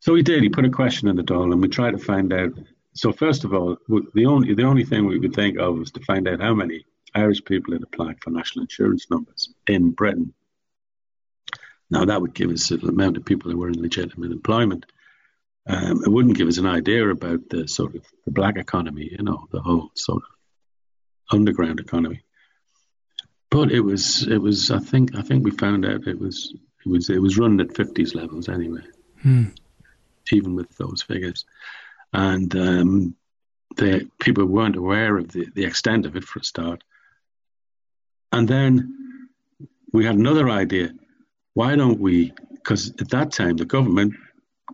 Speaker 14: So he did. He put a question in the Dáil, and we tried to find out so first of all, the only the only thing we could think of was to find out how many Irish people had applied for national insurance numbers in Britain. Now that would give us the amount of people who were in legitimate employment. Um, it wouldn't give us an idea about the sort of the black economy, you know, the whole sort of underground economy. But it was it was I think I think we found out it was it was it was run at fifties levels anyway,
Speaker 13: Hmm.
Speaker 14: even with those figures and um, the people weren't aware of the, the extent of it for a start. And then we had another idea. Why don't we? Because at that time, the government,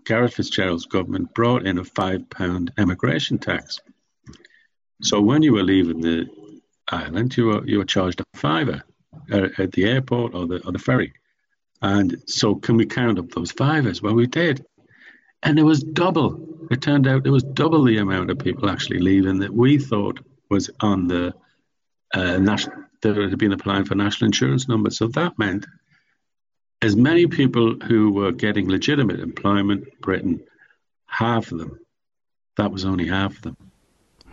Speaker 14: Garret FitzGerald's government, brought in a five pound emigration tax. So when you were leaving the island, you were you were charged a fiver at, at the airport or the or the ferry. And so, can we count up those fivers? Well, we did and it was double. It turned out it was double the amount of people actually leaving that we thought was on the uh, national that had been applying for national insurance numbers. So that meant as many people who were getting legitimate employment in Britain, half of them. That was only half of them.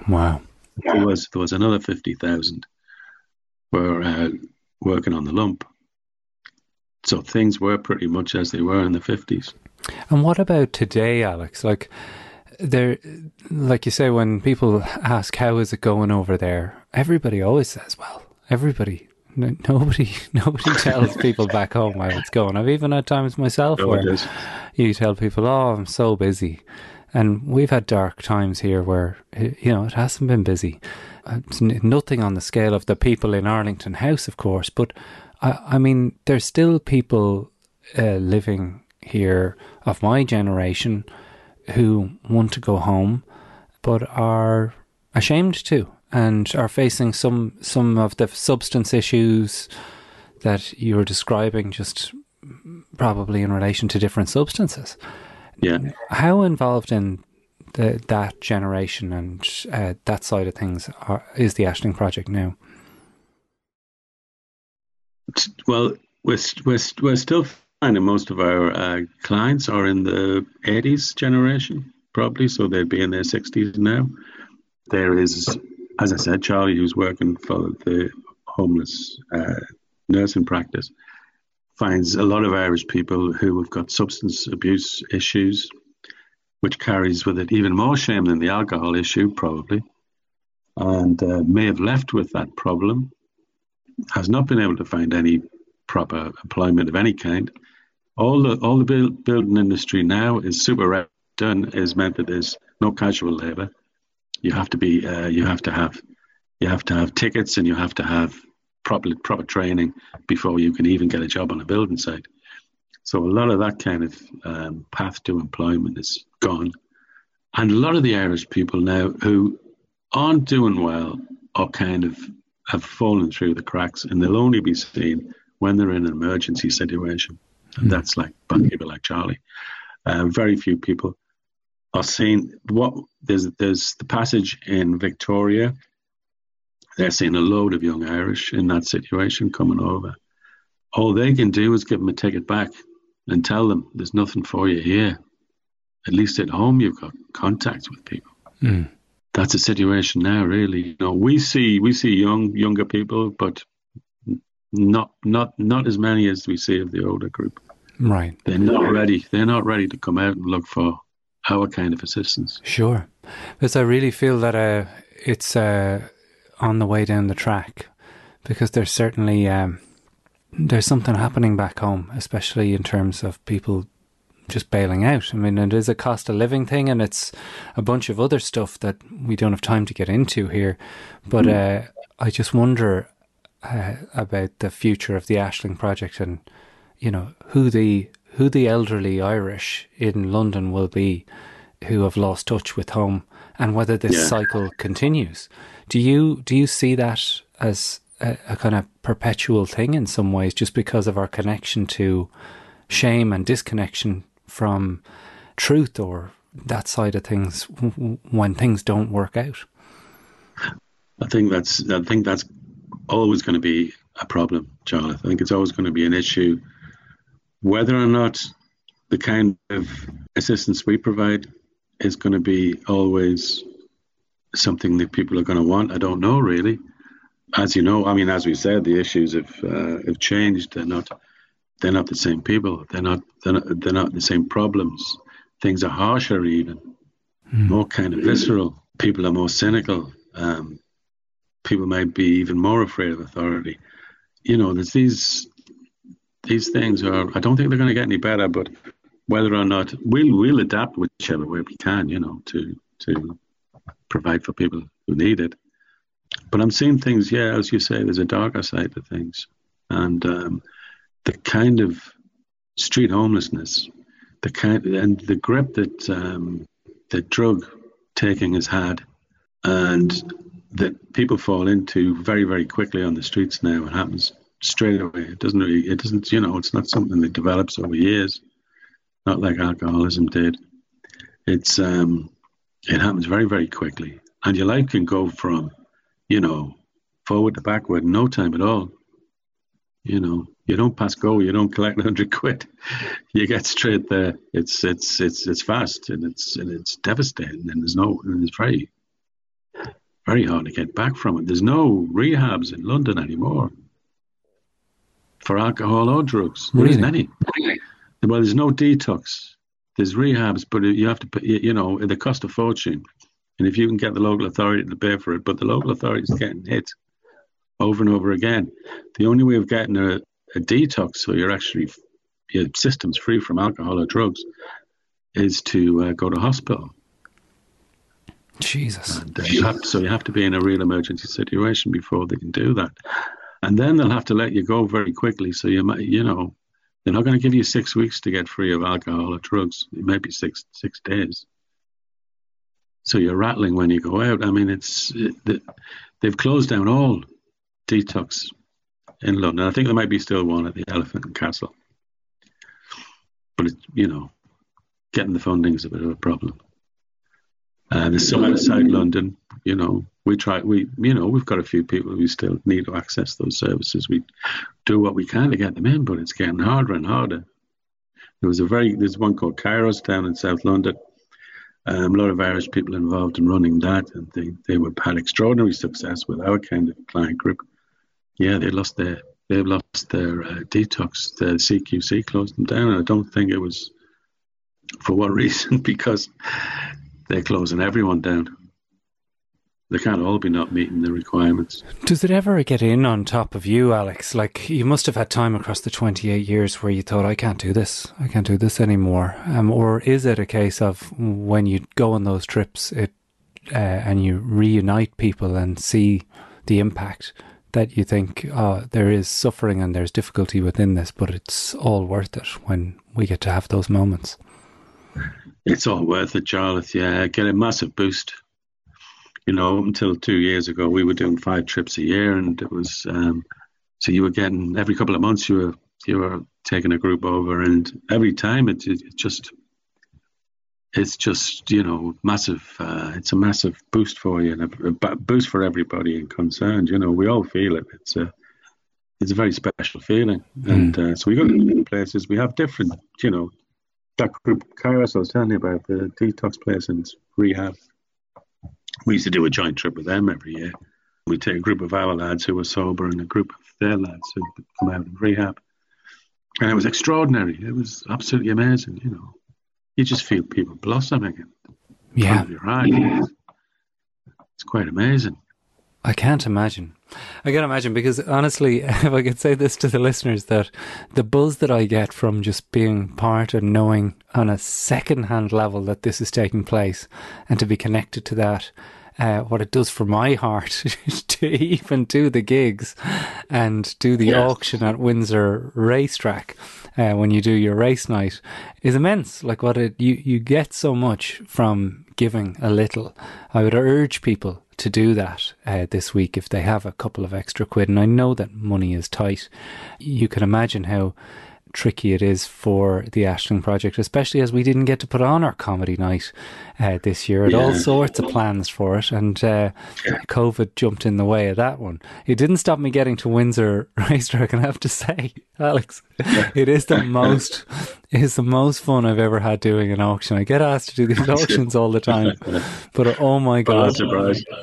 Speaker 13: Wow.
Speaker 14: There was there was another fifty thousand were uh, working on the lump. So things were pretty much as they were in the fifties.
Speaker 13: And what about today, Alex? Like there like you say when people ask how is it going over there, everybody always says, well, everybody n- nobody nobody tells people back home how it's going. I've even had times myself
Speaker 14: No,
Speaker 13: where you tell people, "Oh, I'm so busy." And we've had dark times here where you know, it hasn't been busy. Uh, It's n- nothing on the scale of the people in Arlington House, of course, but I, I mean, there's still people uh, living here of my generation who want to go home but are ashamed to and are facing some some of the substance issues that you were describing just probably in relation to different substances
Speaker 14: Yeah.
Speaker 13: how involved in the, that generation and uh, that side of things are, is the Aisling project now
Speaker 14: Well, we're, we're, we're still finding most of our uh, clients are in the 80s generation, probably, so they'd be in their 60s now. There is, as I said, Charlie, who's working for the homeless uh, nursing practice, finds a lot of Irish people who have got substance abuse issues, which carries with it even more shame than the alcohol issue, probably, and uh, may have left with that problem has not been able to find any proper employment of any kind. All the all the build, building industry now is super done is meant that there's no casual labour. You have to be uh, you have to have you have to have tickets and you have to have proper proper training before you can even get a job on a building site. So a lot of that kind of um, path to employment is gone, and a lot of the Irish people now who aren't doing well are kind of have fallen through the cracks, and they'll only be seen when they're in an emergency situation, and that's like people like Charlie. Uh, very few people are seen. What there's there's the passage in Victoria. They're seeing a load of young Irish in that situation coming over. All they can do is give them a ticket back and tell them there's nothing for you here. At least at home, you've got contact with people
Speaker 13: Mm.
Speaker 14: that's a situation now really you know we see we see young younger people but not not not as many as we see of the older group
Speaker 13: right
Speaker 14: they're not ready they're not ready to come out and look for our kind of assistance
Speaker 13: Sure, because I really feel that uh, it's uh, on the way down the track because there's certainly um, there's something happening back home, especially in terms of people just bailing out. I mean, it is a cost of living thing, and it's a bunch of other stuff that we don't have time to get into here. But uh, I just wonder uh, about the future of the Aisling project, and you know who the who the elderly Irish in London will be who have lost touch with home, and whether this
Speaker 14: Yeah.
Speaker 13: cycle continues. Do you do you see that as a, a kind of perpetual thing in some ways, just because of our connection to shame and disconnection from truth or that side of things when things don't work out?
Speaker 14: I think that's I think that's always going to be a problem, John. I think it's always going to be an issue, whether or not the kind of assistance we provide is going to be always something that people are going to want. I don't know really. As you know, I mean, as we said, the issues have uh, have changed. They're not they're not the same people. They're not they're not, they're not the same problems. Things are harsher, even more kind of visceral. People are more cynical. Um, people might be even more afraid of authority. You know, there's these these things are. I don't think they're going to get any better, but whether or not we'll we'll adapt whichever way we can. You know, to to provide for people who need it. But I'm seeing things. Yeah, as you say, there's a darker side to things, and um, the kind of street homelessness, the kind and the grip that um, that drug taking has had, and that people fall into very very quickly on the streets now. It happens straight away. It doesn't really. It doesn't. You know, it's not something that develops over years. Not like alcoholism did. It's um, it happens very very quickly, and your life can go from, you know, forward to backward in no time at all. You know, you don't pass go, you don't collect a hundred quid, you get straight there. It's it's it's it's fast and it's and it's devastating, and there's no and it's very very hard to get back from it. There's no rehabs in London anymore for alcohol or drugs. There isn't any. Well, there's no detox. There's rehabs, but you have to pay, you you know, they cost a fortune. And if you can get the local authority to pay for it, but the local authority is getting hit over and over again. The only way of getting a, a detox, so you're actually your system's free from alcohol or drugs, is to uh, go to hospital.
Speaker 13: Jesus.
Speaker 14: And, uh, you have to, so you have to be in a real emergency situation before they can do that. And then they'll have to let you go very quickly. So you might, you know, they're not going to give you six weeks to get free of alcohol or drugs. It might be six six days. So you're rattling when you go out. I mean, it's it, they've closed down all detox in London. I think there might be still one at the Elephant and Castle, but you know, getting the funding is a bit of a problem. Uh, there's some outside London. You know, we try. We you know we've got a few people who still need to access those services. We do what we can to get them in, but it's getting harder and harder. There was a very there's one called Kairos down in South London. Um, a lot of Irish people involved in running that, and they they were had extraordinary success with our kind of client group. Yeah, they lost their they've lost their uh, detox. The CQC closed them down, and I don't think it was for what reason because they're closing everyone down. They can't all be not meeting the requirements.
Speaker 13: Does it ever get in on top of you, Alex? Like you must have had time across the twenty-eight years where you thought, "I can't do this. I can't do this anymore." Um, or is it a case of when you go on those trips, it uh, and you reunite people and see the impact that you think, "Oh, there is suffering and there's difficulty within this, but it's all worth it when we get to have those moments."
Speaker 14: It's all worth it, Jarlath. Yeah, get a massive boost. You know, until two years ago, we were doing five trips a year, and it was um, so you were getting every couple of months you were you were taking a group over, and every time it, it, just it's just you know massive. Uh, it's a massive boost for you and a, a boost for everybody concerned. You know, we all feel it. It's a it's a very special feeling, and uh, so we go to different places. We have different, you know, that group Kairos I was telling you about the detox place and rehab. We used to do a joint trip with them every year. We take a group of our lads who were sober and a group of their lads who come out of rehab, and it was extraordinary. It was absolutely amazing. You know, you just feel people blossoming in
Speaker 13: Yeah.
Speaker 14: your eyes. It's quite amazing.
Speaker 13: I can't imagine. I can imagine because honestly, if I could say this to the listeners, that the buzz that I get from just being part and knowing on a second hand level that this is taking place and to be connected to that, uh, what it does for my heart to even do the gigs and do the auction at Windsor Racetrack uh, when you do your race night is immense. Like what it you you get so much from giving a little. I would urge people to do that uh, this week if they have a couple of extra quid. And I know that money is tight. You can imagine how tricky it is for the Aisling project, especially as we didn't get to put on our comedy night uh, this year. Had all sorts of plans for it, and uh, COVID jumped in the way of that one. It didn't stop me getting to Windsor racetrack, and I have to say, Alex, it is the most it is the most fun I've ever had doing an auction. I get asked to do these auctions all the time, but oh my god,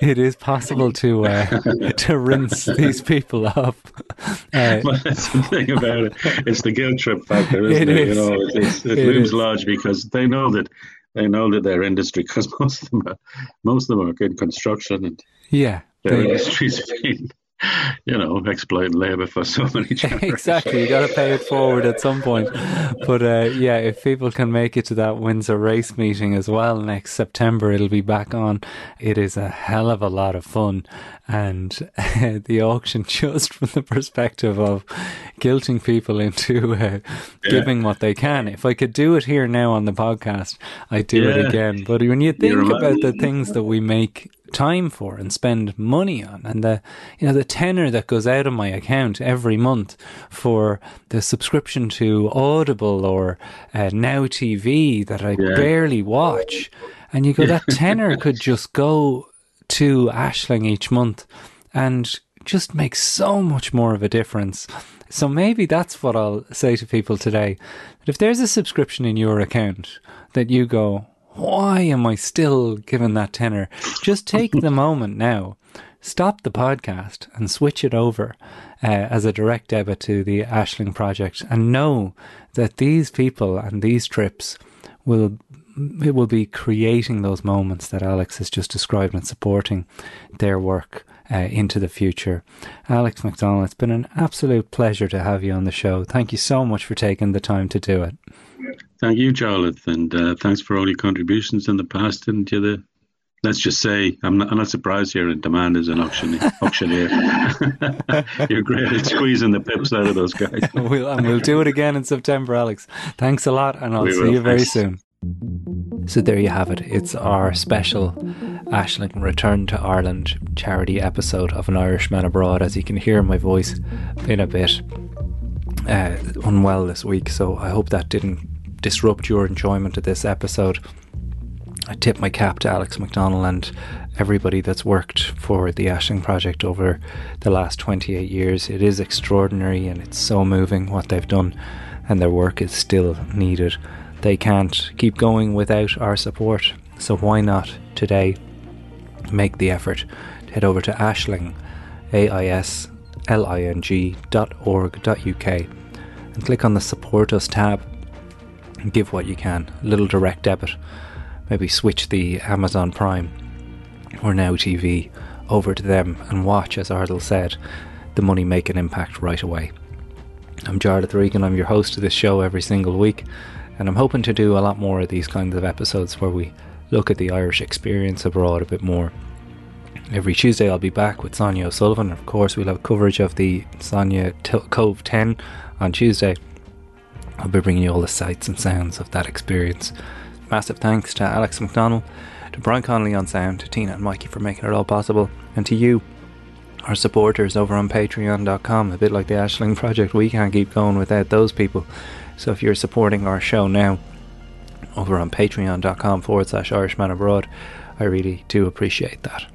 Speaker 13: it is possible to uh, to rinse these people off. Uh,
Speaker 14: Well, that's the thing about it. It's the guilt trip factor, isn't
Speaker 13: It
Speaker 14: it?
Speaker 13: is.
Speaker 14: You know, it, it's, it,
Speaker 13: It
Speaker 14: looms
Speaker 13: is.
Speaker 14: large because they know that they know that their industry, because most of them are most of them are in construction and
Speaker 13: yeah,
Speaker 14: their
Speaker 13: they-
Speaker 14: industry's been, you know, exploiting labour for so many generations.
Speaker 13: exactly. You got to pay it forward at some point. But uh, yeah, if people can make it to that Windsor race meeting as well next September, it'll be back on. It is a hell of a lot of fun, and the auction just from the perspective of guilting people into uh, giving what they can. If I could do it here now on the podcast, I'd do it again. But when you think about the things that we make time for and spend money on and the you know the tenor that goes out of my account every month for the subscription to audible or uh, now tv that i
Speaker 14: Yeah.
Speaker 13: barely watch and you go that tenor could just go to Aisling each month and just makes so much more of a difference so maybe that's what i'll say to people today that if there's a subscription in your account that you go why am I still giving that tenor? Just take the moment now, stop the podcast and switch it over uh, as a direct debit to the Aisling project and know that these people and these trips will it will be creating those moments that Alex has just described and supporting their work uh, into the future. Alex McDonnell, it's been an absolute pleasure to have you on the show. Thank you so much for taking the time to do it.
Speaker 14: Thank you, Jarlath, and uh, thanks for all your contributions in the past. And you're the, let's just say, I'm not, I'm not surprised you're in demand as an auctioneer. auctioneer. you're great at squeezing the pips out of those guys.
Speaker 13: we'll, and we'll do it again in September, Alex. Thanks a lot, and I'll
Speaker 14: We
Speaker 13: see
Speaker 14: will.
Speaker 13: you very
Speaker 14: Thanks.
Speaker 13: soon. So there you have it. It's our special Aisling Return to Ireland charity episode of An Irishman Abroad. As you can hear, my voice been a bit uh, unwell this week, so I hope that didn't disrupt your enjoyment of this episode. I tip my cap to Alex McDonnell and everybody that's worked for the Aisling Project over the last 28 years. It is extraordinary and it's so moving what they've done, and their work is still needed. They can't keep going without our support, so why not today make the effort to head over to Aisling, A I S L I N G dot org dot UK, and click on the Support Us tab. And give what you can. A little direct debit. Maybe switch the Amazon Prime or Now TV over to them and watch, as Ardal said, the money make an impact right away. I'm Jarlath Regan, I'm your host of this show every single week, and I'm hoping to do a lot more of these kinds of episodes where we look at the Irish experience abroad a bit more. Every Tuesday I'll be back with Sonia O'Sullivan. Of course, we'll have coverage of the Sonia T- Cobh 10 on Tuesday. I'll be bringing you all the sights and sounds of that experience. Massive thanks to Alex McDonnell, to Brian Connolly on sound, to Tina and Mikey for making it all possible, and to you, our supporters over on patreon.com. A bit like the Aisling Project, we can't keep going without those people. So if you're supporting our show now over on patreon.com forward slash Irishman Abroad, I really do appreciate that.